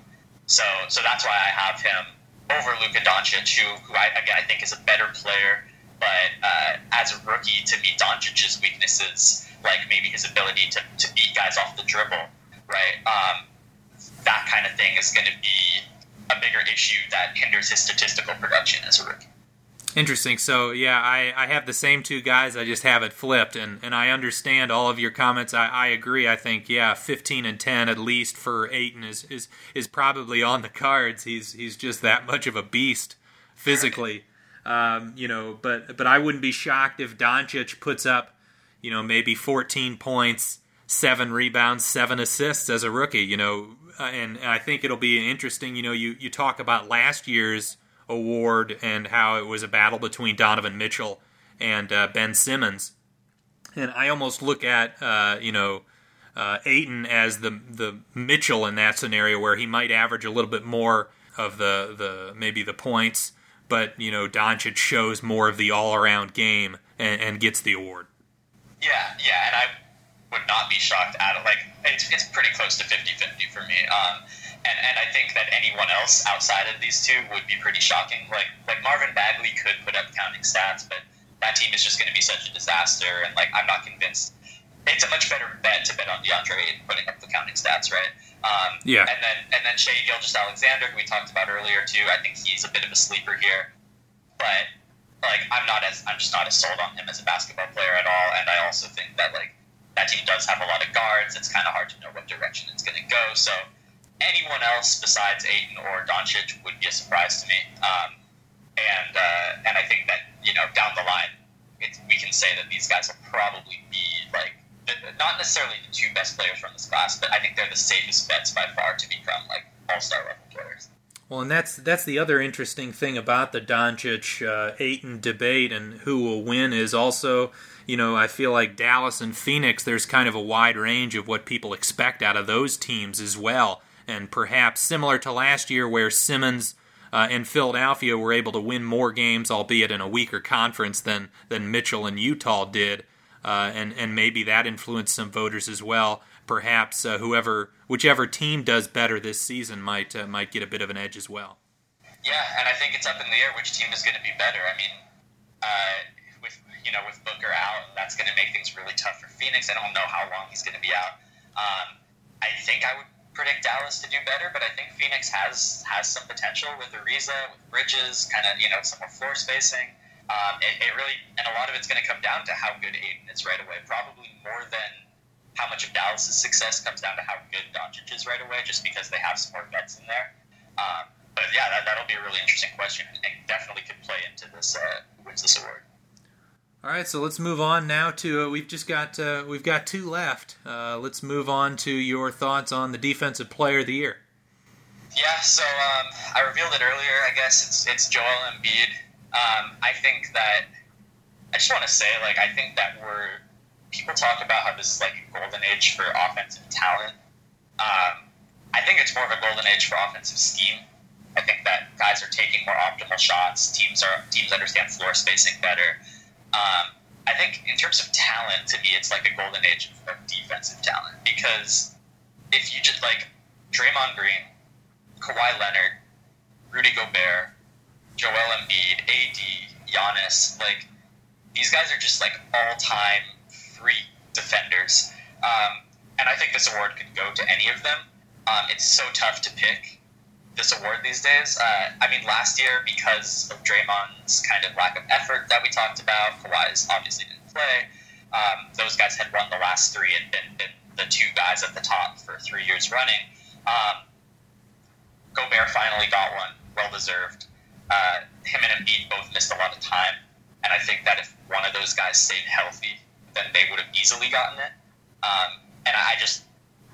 so so that's why I have him over Luka Doncic, who, who I, again I think is a better player but uh, as a rookie, to meet Doncic's weaknesses, like maybe his ability to, to beat guys off the dribble, right? Um, that kind of thing is going to be a bigger issue that hinders his statistical production as a rookie. Interesting. So yeah, I, I have the same two guys. I just have it flipped, and, and I understand all of your comments. I, I agree. I think yeah, fifteen and ten at least for Ayton is, is is probably on the cards. He's he's just that much of a beast physically. Um, you know, but but I wouldn't be shocked if Doncic puts up, you know, maybe 14 points, seven rebounds, seven assists as a rookie. You know, uh, and, I think it'll be interesting. You know, you you talk about last year's award and how it was a battle between Donovan Mitchell and uh, Ben Simmons, and I almost look at uh, you know. Uh, Ayton as the the Mitchell in that scenario, where he might average a little bit more of the the maybe the points but you know Doncic shows more of the all-around game and, and gets the award. Yeah, yeah, and I would not be shocked at it. Like it's, it's pretty close to 50-50 for me. Um, and, and I think that anyone else outside of these two would be pretty shocking. Like like Marvin Bagley could put up counting stats, but that team is just going to be such a disaster. And like I'm not convinced it's a much better bet to bet on DeAndre putting up the counting stats, right? Um, Yeah. And then and then Shai Gilgeous-Alexander, who we talked about earlier too. I think he's a bit of a sleeper here, but like I'm not as I'm just not as sold on him as a basketball player at all. And I also think that like that team does have a lot of guards. It's kind of hard to know what direction it's going to go. So anyone else besides Ayton or Doncic would be a surprise to me. Um, and uh, and I think that you know down the line, it's, we can say that these guys will probably be like not necessarily the two best players from this class, but I think they're the safest bets by far to become like all star level players. Well, and that's that's the other interesting thing about the Doncic uh, Ayton debate and who will win is also, you know, I feel like Dallas and Phoenix. There's kind of a wide range of what people expect out of those teams as well, and perhaps similar to last year where Simmons uh, and Philadelphia were able to win more games, albeit in a weaker conference than than Mitchell and Utah did, uh, and and maybe that influenced some voters as well. Perhaps uh, whoever, whichever team does better this season might uh, might get a bit of an edge as well. Yeah, and I think it's up in the air which team is going to be better. I mean, uh, with you know with Booker out, that's going to make things really tough for Phoenix. I don't know how long he's going to be out. Um, I think I would predict Dallas to do better, but I think Phoenix has has some potential with Ariza, with Bridges, kind of you know some more floor spacing. Um, it, it really and a lot of it's going to come down to how good Ayton is right away. Probably more than how much of Dallas's success comes down to how good Doncic is right away, just because they have some more vets in there. Um, but yeah, that, that'll be a really interesting question, and definitely could play into this uh, who wins this award. All right, so let's move on now to uh, we've just got uh, we've got two left. Uh, let's move on to your thoughts on the defensive player of the year. Yeah, so um, I revealed it earlier. I guess it's it's Joel Embiid. Um, I think that I just want to say, like, I think that we're people talk about how this is like a golden age for offensive talent. Um, I think it's more of a golden age for offensive scheme. I think that guys are taking more optimal shots. Teams are teams understand floor spacing better. Um, I think in terms of talent, to me, it's like a golden age of, of defensive talent because if you just like Draymond Green, Kawhi Leonard, Rudy Gobert, Joel Embiid, AD, Giannis, like these guys are just like all-time three defenders, um, and I think this award could go to any of them. Um, it's so tough to pick this award these days. Uh, I mean, last year because of Draymond's kind of lack of effort that we talked about, Kawhi's obviously didn't play. Um, those guys had won the last three and been, been the two guys at the top for three years running. Um, Gobert finally got one, well deserved. Uh, him and Embiid both missed a lot of time, and I think that if one of those guys stayed healthy, then they would have easily gotten it. Um, and I just,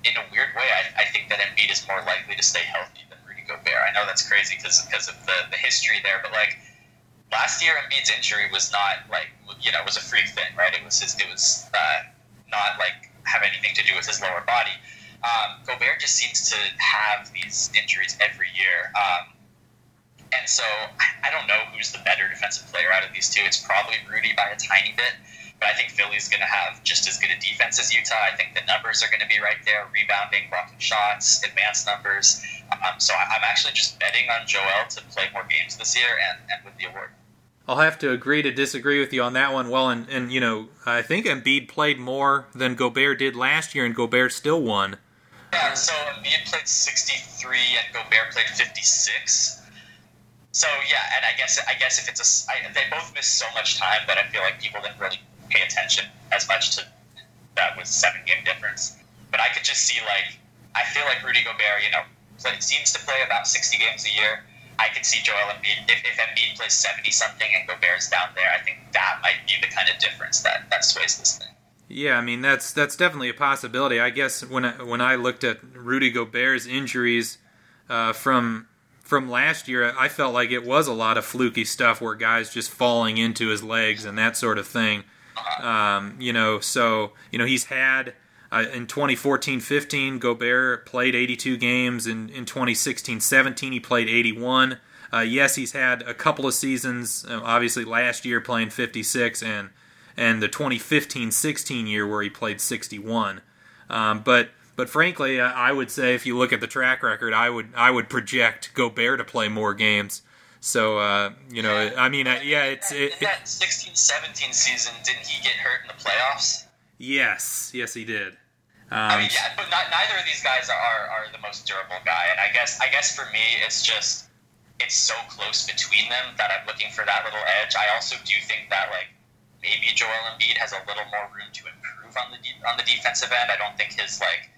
in a weird way, I, I think that Embiid is more likely to stay healthy than Rudy Gobert. I know that's crazy because because of the, the history there, but like last year, Embiid's injury was not like you know it was a freak thing, right? It was his, it was uh, not like have anything to do with his lower body. Um, Gobert just seems to have these injuries every year. Um, and so I, I don't know who's the better defensive player out of these two. It's probably Rudy by a tiny bit, but I think Philly's going to have just as good a defense as Utah. I think the numbers are going to be right there rebounding, blocking shots, advanced numbers. Um, so I, I'm actually just betting on Joel to play more games this year and, and with the award. I'll have to agree to disagree with you on that one. Well, and, and you know, I think Embiid played more than Gobert did last year, and Gobert still won. Yeah, so Embiid played 63 and Gobert played 56. So yeah, and I guess I guess if it's a I, they both missed so much time that I feel like people didn't really pay attention as much to that was seven game difference. But I could just see like I feel like Rudy Gobert, you know, play, seems to play about 60 games a year. I could see Joel Embiid if, if Embiid plays 70 something and Gobert's down there. I think that might be the kind of difference that that sways this thing. Yeah, I mean that's that's definitely a possibility. I guess when I, when I looked at Rudy Gobert's injuries uh, from from last year, I felt like it was a lot of fluky stuff where guys just falling into his legs and that sort of thing. Um, you know, so you know he's had uh, in 2014-15, Gobert played 82 games. In in 2016-17, he played 81. Uh, yes, he's had a couple of seasons. Uh, obviously, last year playing 56 and and the 2015-16 year where he played 61. Um, but but frankly, I would say if you look at the track record, I would I would project Gobert to play more games. So uh, you know, I mean, uh, yeah, it's it, in that 16-17 season. Didn't he get hurt in the playoffs? Yes, yes, he did. I Um, mean, yeah, but not, neither of these guys are, are the most durable guy. And I guess I guess for me, it's just it's so close between them that I'm looking for that little edge. I also do think that like maybe Joel Embiid has a little more room to improve on the de- on the defensive end. I don't think his like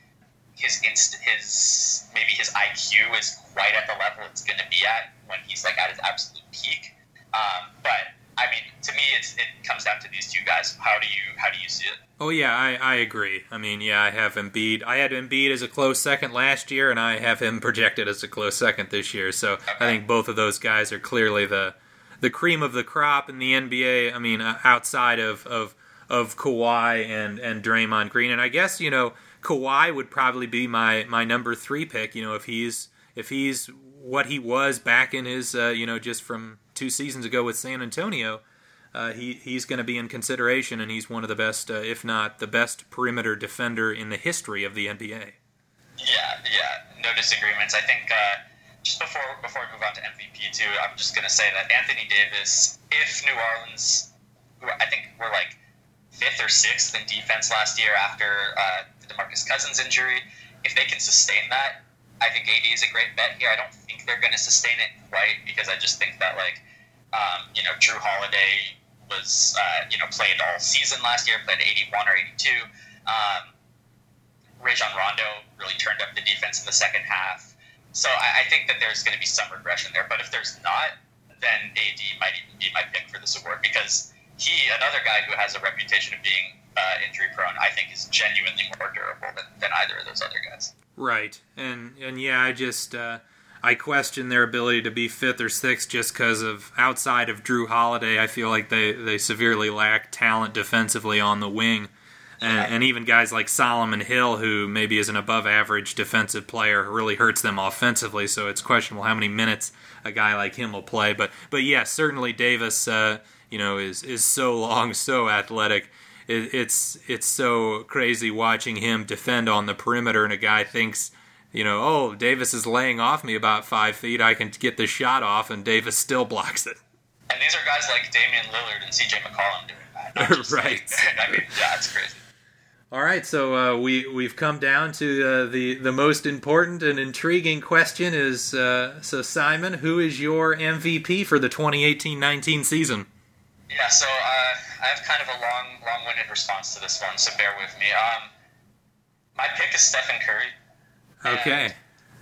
his inst- his maybe his IQ is quite at the level it's going to be at when he's like at his absolute peak. Um, but I mean, to me, it's it comes down to these two guys. How do you how do you see it? Oh yeah, I, I agree. I mean, yeah, I have Embiid. I had Embiid as a close second last year, and I have him [LAUGHS] projected as a close second this year. So I think both of those guys are clearly the the cream of the crop in the NBA. I mean, uh, outside of of of Kawhi and and Draymond Green, and I guess you know Kawhi would probably be my my number three pick. You know, if he's if he's what he was back in his uh, you know just from two seasons ago with San Antonio uh, he he's going to be in consideration, and he's one of the best, uh, if not the best, perimeter defender in the history of the NBA. Yeah, yeah, no disagreements. I think uh, just before before we move on to MVP too, I'm just gonna say that Anthony Davis, if New Orleans, I think were like fifth or sixth in defense last year after uh, the Demarcus Cousins injury, if they can sustain that, I think AD is a great bet here. I don't think they're gonna sustain it quite because I just think that like um, you know Jrue Holiday was uh, you know played all season last year, played 81 or 82. Um, Rajon Rondo really turned up the defense in the second half. So I, I think that there's going to be some regression there. But if there's not, then AD might even be my pick for this award because he, another guy who has a reputation of being uh, injury prone, I think is genuinely more durable than, than either of those other guys. Right, and and yeah, I just uh, I question their ability to be fifth or sixth just because of outside of Jrue Holiday. I feel like they they severely lack talent defensively on the wing. And, and even guys like Solomon Hill, who maybe is an above average defensive player, really hurts them offensively. So it's questionable how many minutes a guy like him will play. But but yes, certainly Davis, uh, you know, is is so long, so athletic. It, it's it's so crazy watching him defend on the perimeter, and a guy thinks, you know, oh, Davis is laying off me about five feet. I can get the shot off, and Davis still blocks it. And these are guys like Damian Lillard and CJ McCollum doing that. [LAUGHS] Right. like- [LAUGHS] I mean, yeah, it's crazy. All right, so uh, we we've come down to uh, the the most important and intriguing question is uh, so Simon, who is your MVP for the 2018-19 season? Yeah, so uh, I have kind of a long, long-winded response to this one, so bear with me. Um, my pick is Stephen Curry. Okay.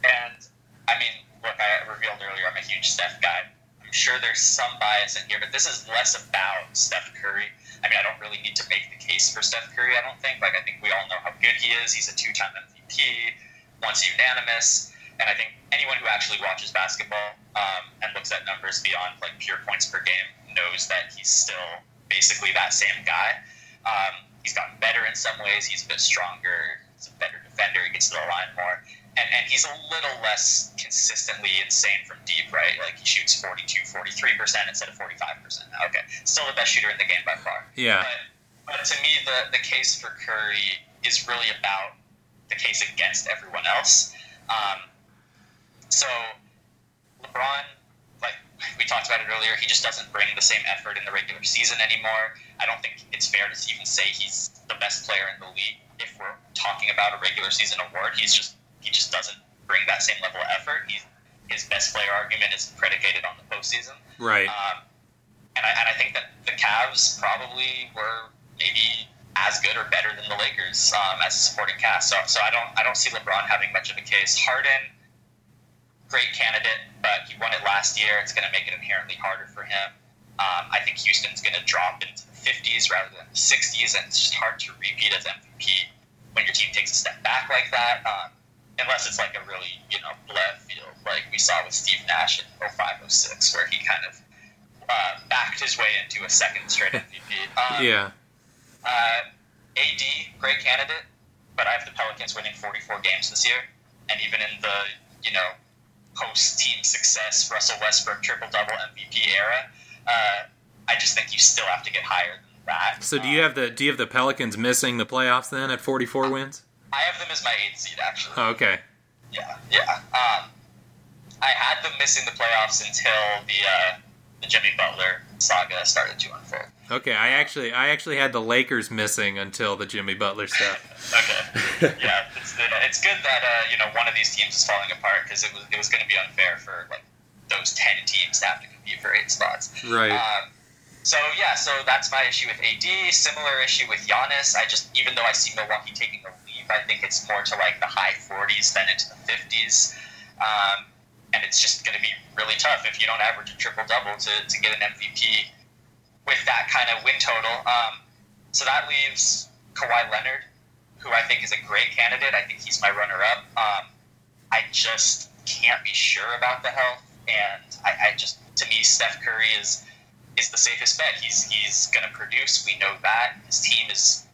And I mean, look, I revealed earlier I'm a huge Steph guy. I'm sure there's some bias in here, but this is less about Steph Curry. I mean, I don't really need to make the case for Steph Curry. I don't think. Like, I think we all know how good he is. He's a two-time MVP, once unanimous, and I think anyone who actually watches basketball um, and looks at numbers beyond like pure points per game knows that he's still basically that same guy. Um, he's gotten better in some ways. He's a bit stronger. He's a better defender. He gets to the line more. And, and he's a little less consistently insane from deep, right? Like he shoots 42, 43% instead of 45%. Okay. Still the best shooter in the game by far. Yeah. But, but to me, the, the case for Curry is really about the case against everyone else. Um, so LeBron, we talked about it earlier, he just doesn't bring the same effort in the regular season anymore. I don't think it's fair to even say he's the best player in the league if we're talking about a regular season award. He's just he just doesn't bring that same level of effort. He's, his best player argument is predicated on the postseason. Right. Um, and, I, and I think that the Cavs probably were maybe as good or better than the Lakers um, as a supporting cast. So, so I don't I don't see LeBron having much of a case. Harden, great candidate, but he won it last year. It's going to make it inherently harder for him. Um, I think Houston's going to drop into the 50s rather than the 60s, and it's just hard to repeat as MVP when your team takes a step back like that. Um, unless it's like a really, you know, left field like we saw with Steve Nash in 05, 06, where he kind of uh, backed his way into a second straight [LAUGHS] MVP. Um, yeah. uh, AD, great candidate, but I have the Pelicans winning 44 games this year, and even in the you know post team success Russell Westbrook triple double MVP era, uh, I just think you still have to get higher than that. So do you have the do you have the Pelicans missing the playoffs then at 44 wins? I have them as my eighth seed actually. Oh, okay. Yeah, yeah. Um, I had them missing the playoffs until the uh, the Jimmy Butler saga started to unfold. Okay, I actually I actually had the Lakers missing until the Jimmy Butler stuff. [LAUGHS] okay, yeah, it's, it's good that uh, you know one of these teams is falling apart because it was it was going to be unfair for like those ten teams to have to compete for eight spots. Right. Um, so yeah, so that's my issue with AD. Similar issue with Giannis. I just even though I see Milwaukee taking a leap, I think it's more to like the high 40s than into the 50s. Um, and it's just going to be really tough if you don't average a triple double to, to get an MVP with that kind of win total. Um, so that leaves Kawhi Leonard, who I think is a great candidate. I think he's my runner up. Um, I just can't be sure about the health, and I, I just to me Steph Curry is is the safest bet. He's he's going to produce. We know that his team is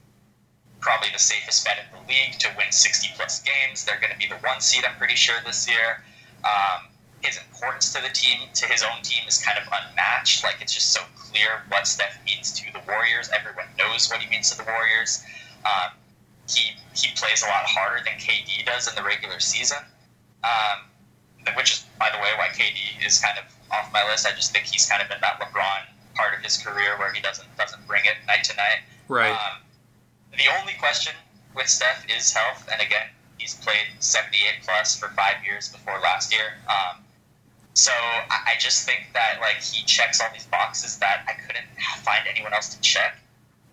probably the safest bet in the league to win 60 plus games. They're going to be the one seed, I'm pretty sure, this year. Um, his importance to the team, to his own team, is kind of unmatched. Like it's just so clear what Steph means to the Warriors. Everyone knows what he means to the Warriors. Um, he he plays a lot harder than KD does in the regular season, um, which is, by the way, why KD is kind of off my list. I just think he's kind of in that LeBron part of his career where he doesn't doesn't bring it night to night. Right. Um, the only question with Steph is health, and again, he's played 78 plus for five years before last year. Um, so I, just think that like he checks all these boxes that I couldn't find anyone else to check,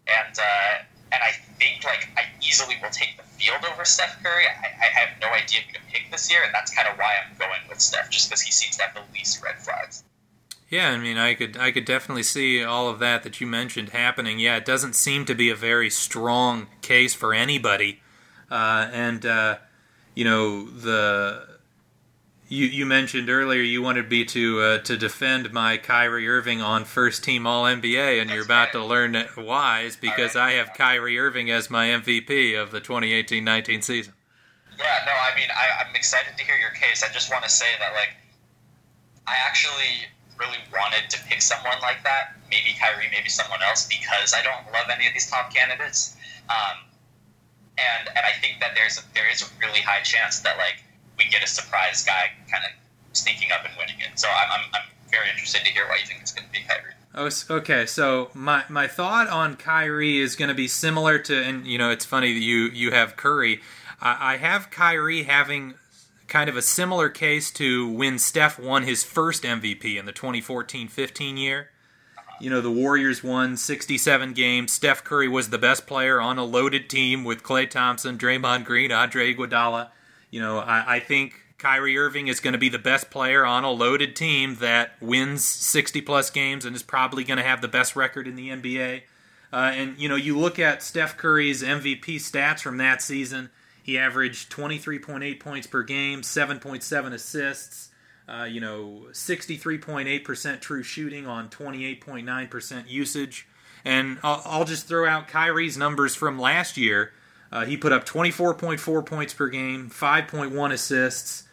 and uh, and I think like I easily will take the field over Steph Curry. I, I have no idea who to pick this year, and that's kind of why I'm going with Steph, just because he seems to have the least red flags. Yeah, I mean, I could I could definitely see all of that that you mentioned happening. Yeah, it doesn't seem to be a very strong case for anybody, uh, and uh, you know the you you mentioned earlier you wanted me to uh, to defend my Kyrie Irving on first team All NBA, and you're about to learn why is because I have Kyrie Irving as my MVP of the 2018-19 season. Yeah, no, I mean, I, I'm excited to hear your case. I just want to say that like I actually really wanted to pick someone like that, maybe Kyrie, maybe someone else, because I don't love any of these top candidates. Um, and and I think that there's a, there is a really high chance that like we get a surprise guy kind of sneaking up and winning it. So I'm, I'm, I'm very interested to hear why you think it's going to be Kyrie. Oh, okay. So my my thought on Kyrie is going to be similar to, and you know, it's funny that you you have Curry. I, I have Kyrie having kind of a similar case to when Steph won his first MVP in the 2014-15 year. You know, the Warriors won 67 games. Steph Curry was the best player on a loaded team with Klay Thompson, Draymond Green, Andre Iguodala. You know, I, I think Kyrie Irving is going to be the best player on a loaded team that wins 60 plus games and is probably going to have the best record in the NBA. Uh, and, you know, you look at Steph Curry's MVP stats from that season. He averaged 23.8 points per game, 7.7 assists, uh, you know, 63.8% true shooting on 28.9% usage. And I'll, I'll, just throw out Kyrie's numbers from last year. Uh, he put up 24.4 points per game, 5.1 assists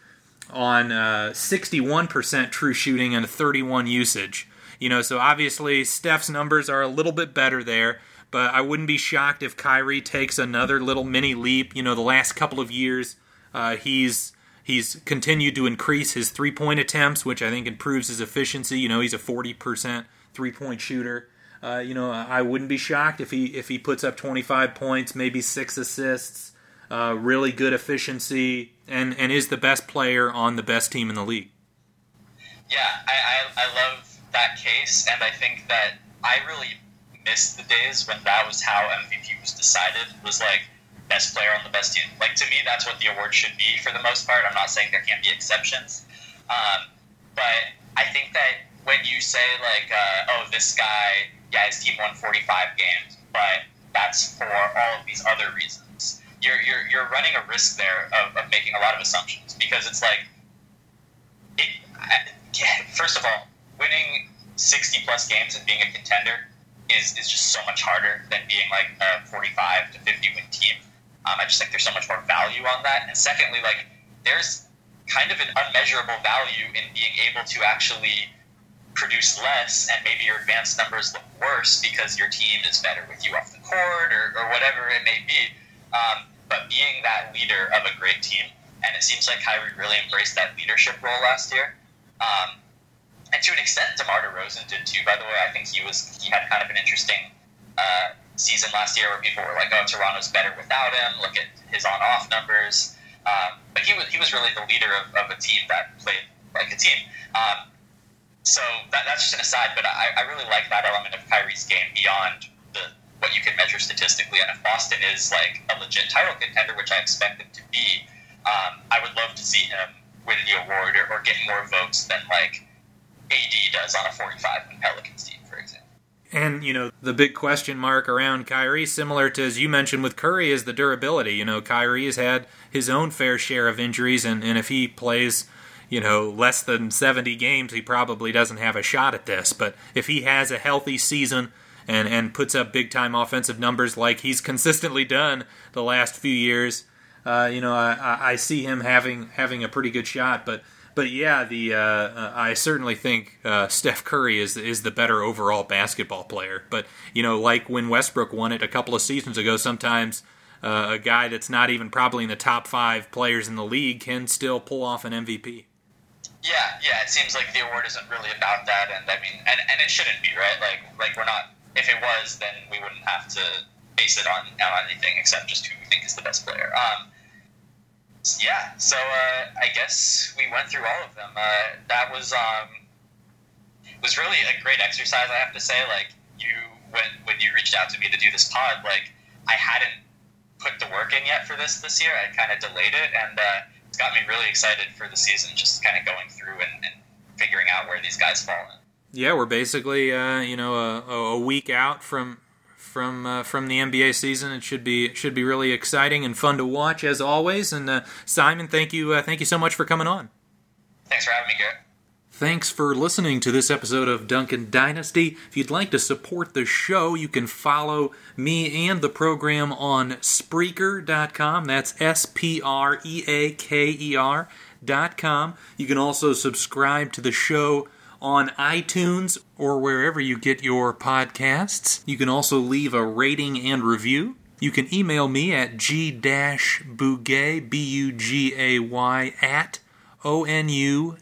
on uh, 61% true shooting and 31 usage. You know, so obviously Steph's numbers are a little bit better there, but I wouldn't be shocked if Kyrie takes another little mini leap. You know, the last couple of years, uh, he's he's continued to increase his three point attempts, which I think improves his efficiency. You know, he's a 40% three point shooter. Uh, you know, I wouldn't be shocked if he if he puts up 25 points, maybe six assists, uh, really good efficiency, and and is the best player on the best team in the league. Yeah, I, I, I love that case, and I think that I really missed the days when that was how MVP was decided. Was like best player on the best team. Like to me, that's what the award should be for the most part. I'm not saying there can't be exceptions, um, but I think that when you say like, uh, oh, this guy yeah, his team won 45 games, but that's for all of these other reasons. You're, you're, you're running a risk there of, of making a lot of assumptions because it's like, it, [LAUGHS] first of all, winning 60 plus games and being a contender is, is just so much harder than being like a 45 to 50 win team. Um, I just think there's so much more value on that. And secondly, like, there's kind of an unmeasurable value in being able to actually produce less and maybe your advanced numbers look worse because your team is better with you off the court or, or whatever it may be. Um, but being that leader of a great team, and it seems like Kyrie really embraced that leadership role last year. Um, and to an extent, DeMar DeRozan did too. By the way, I think he was he had kind of an interesting uh, season last year where people were like, "Oh, Toronto's better without him. Look at his on-off numbers." Um, but he was he was really the leader of, of a team that played like a team. Um, so that, that's just an aside, but I, I really like that element of Kyrie's game beyond the what you can measure statistically. And if Boston is like a legit title contender, which I expect them to be, um, I would love to see him win the award or, or get more votes than like AD does on a 45 in Pelicans team, for example. And, you know, the big question mark around Kyrie, similar to as you mentioned with Curry, is the durability. You know, Kyrie has had his own fair share of injuries, and, and if he plays, you know, less than 70 games, he probably doesn't have a shot at this. But if he has a healthy season and, and puts up big time offensive numbers like he's consistently done the last few years, uh, you know, I, I see him having having a pretty good shot. But but yeah, the uh, uh, I certainly think uh, Steph Curry is is the better overall basketball player. But you know, like when Westbrook won it a couple of seasons ago, sometimes uh, a guy that's not even probably in the top five players in the league can still pull off an MVP. Yeah, yeah. It seems like the award isn't really about that, and I mean, and, and it shouldn't be, right? Like like we're not. If it was, then we wouldn't have to base it on on anything except just who we think is the best player. Um, yeah, so uh, I guess we went through all of them. Uh, that was um, was really a great exercise. I have to say, like you when when you reached out to me to do this pod, like I hadn't put the work in yet for this this year. I kind of delayed it, and uh, it's got me really excited for the season. Just kind of going through and, and figuring out where these guys fall in. Yeah, we're basically uh, you know a, a week out from from uh, from the NBA season. It should be it should be really exciting and fun to watch as always. And uh, Simon, thank you uh, thank you so much for coming on. Thanks for having me, Garrett. Thanks for listening to this episode of Duncan Dynasty. If you'd like to support the show, you can follow me and the program on Spreaker.com. That's S P R E A K E R.com. You can also subscribe to the show on iTunes or wherever you get your podcasts. You can also leave a rating and review. You can email me at g-bugay, B-U-G-A-Y, at onu.edu.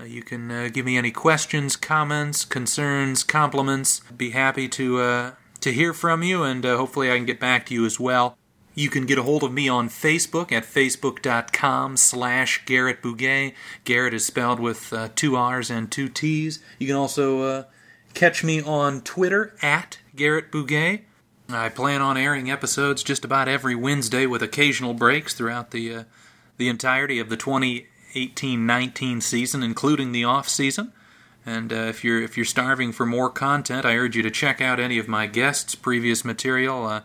Uh, you can uh, give me any questions, comments, concerns, compliments. Be happy to uh, to hear from you, and uh, hopefully I can get back to you as well. You can get a hold of me on Facebook at facebook.com slash Garrett Bugay. Garrett is spelled with uh, two R's and two T's. You can also uh, catch me on Twitter at Garrett Bugay. I plan on airing episodes just about every Wednesday with occasional breaks throughout the the entirety of the 2018-19 season, including the off season. And uh, if you're if you're starving for more content, I urge you to check out any of my guests' previous material. Uh,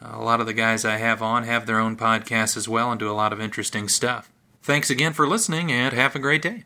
a lot of the guys I have on have their own podcasts as well and do a lot of interesting stuff. Thanks again for listening, and have a great day.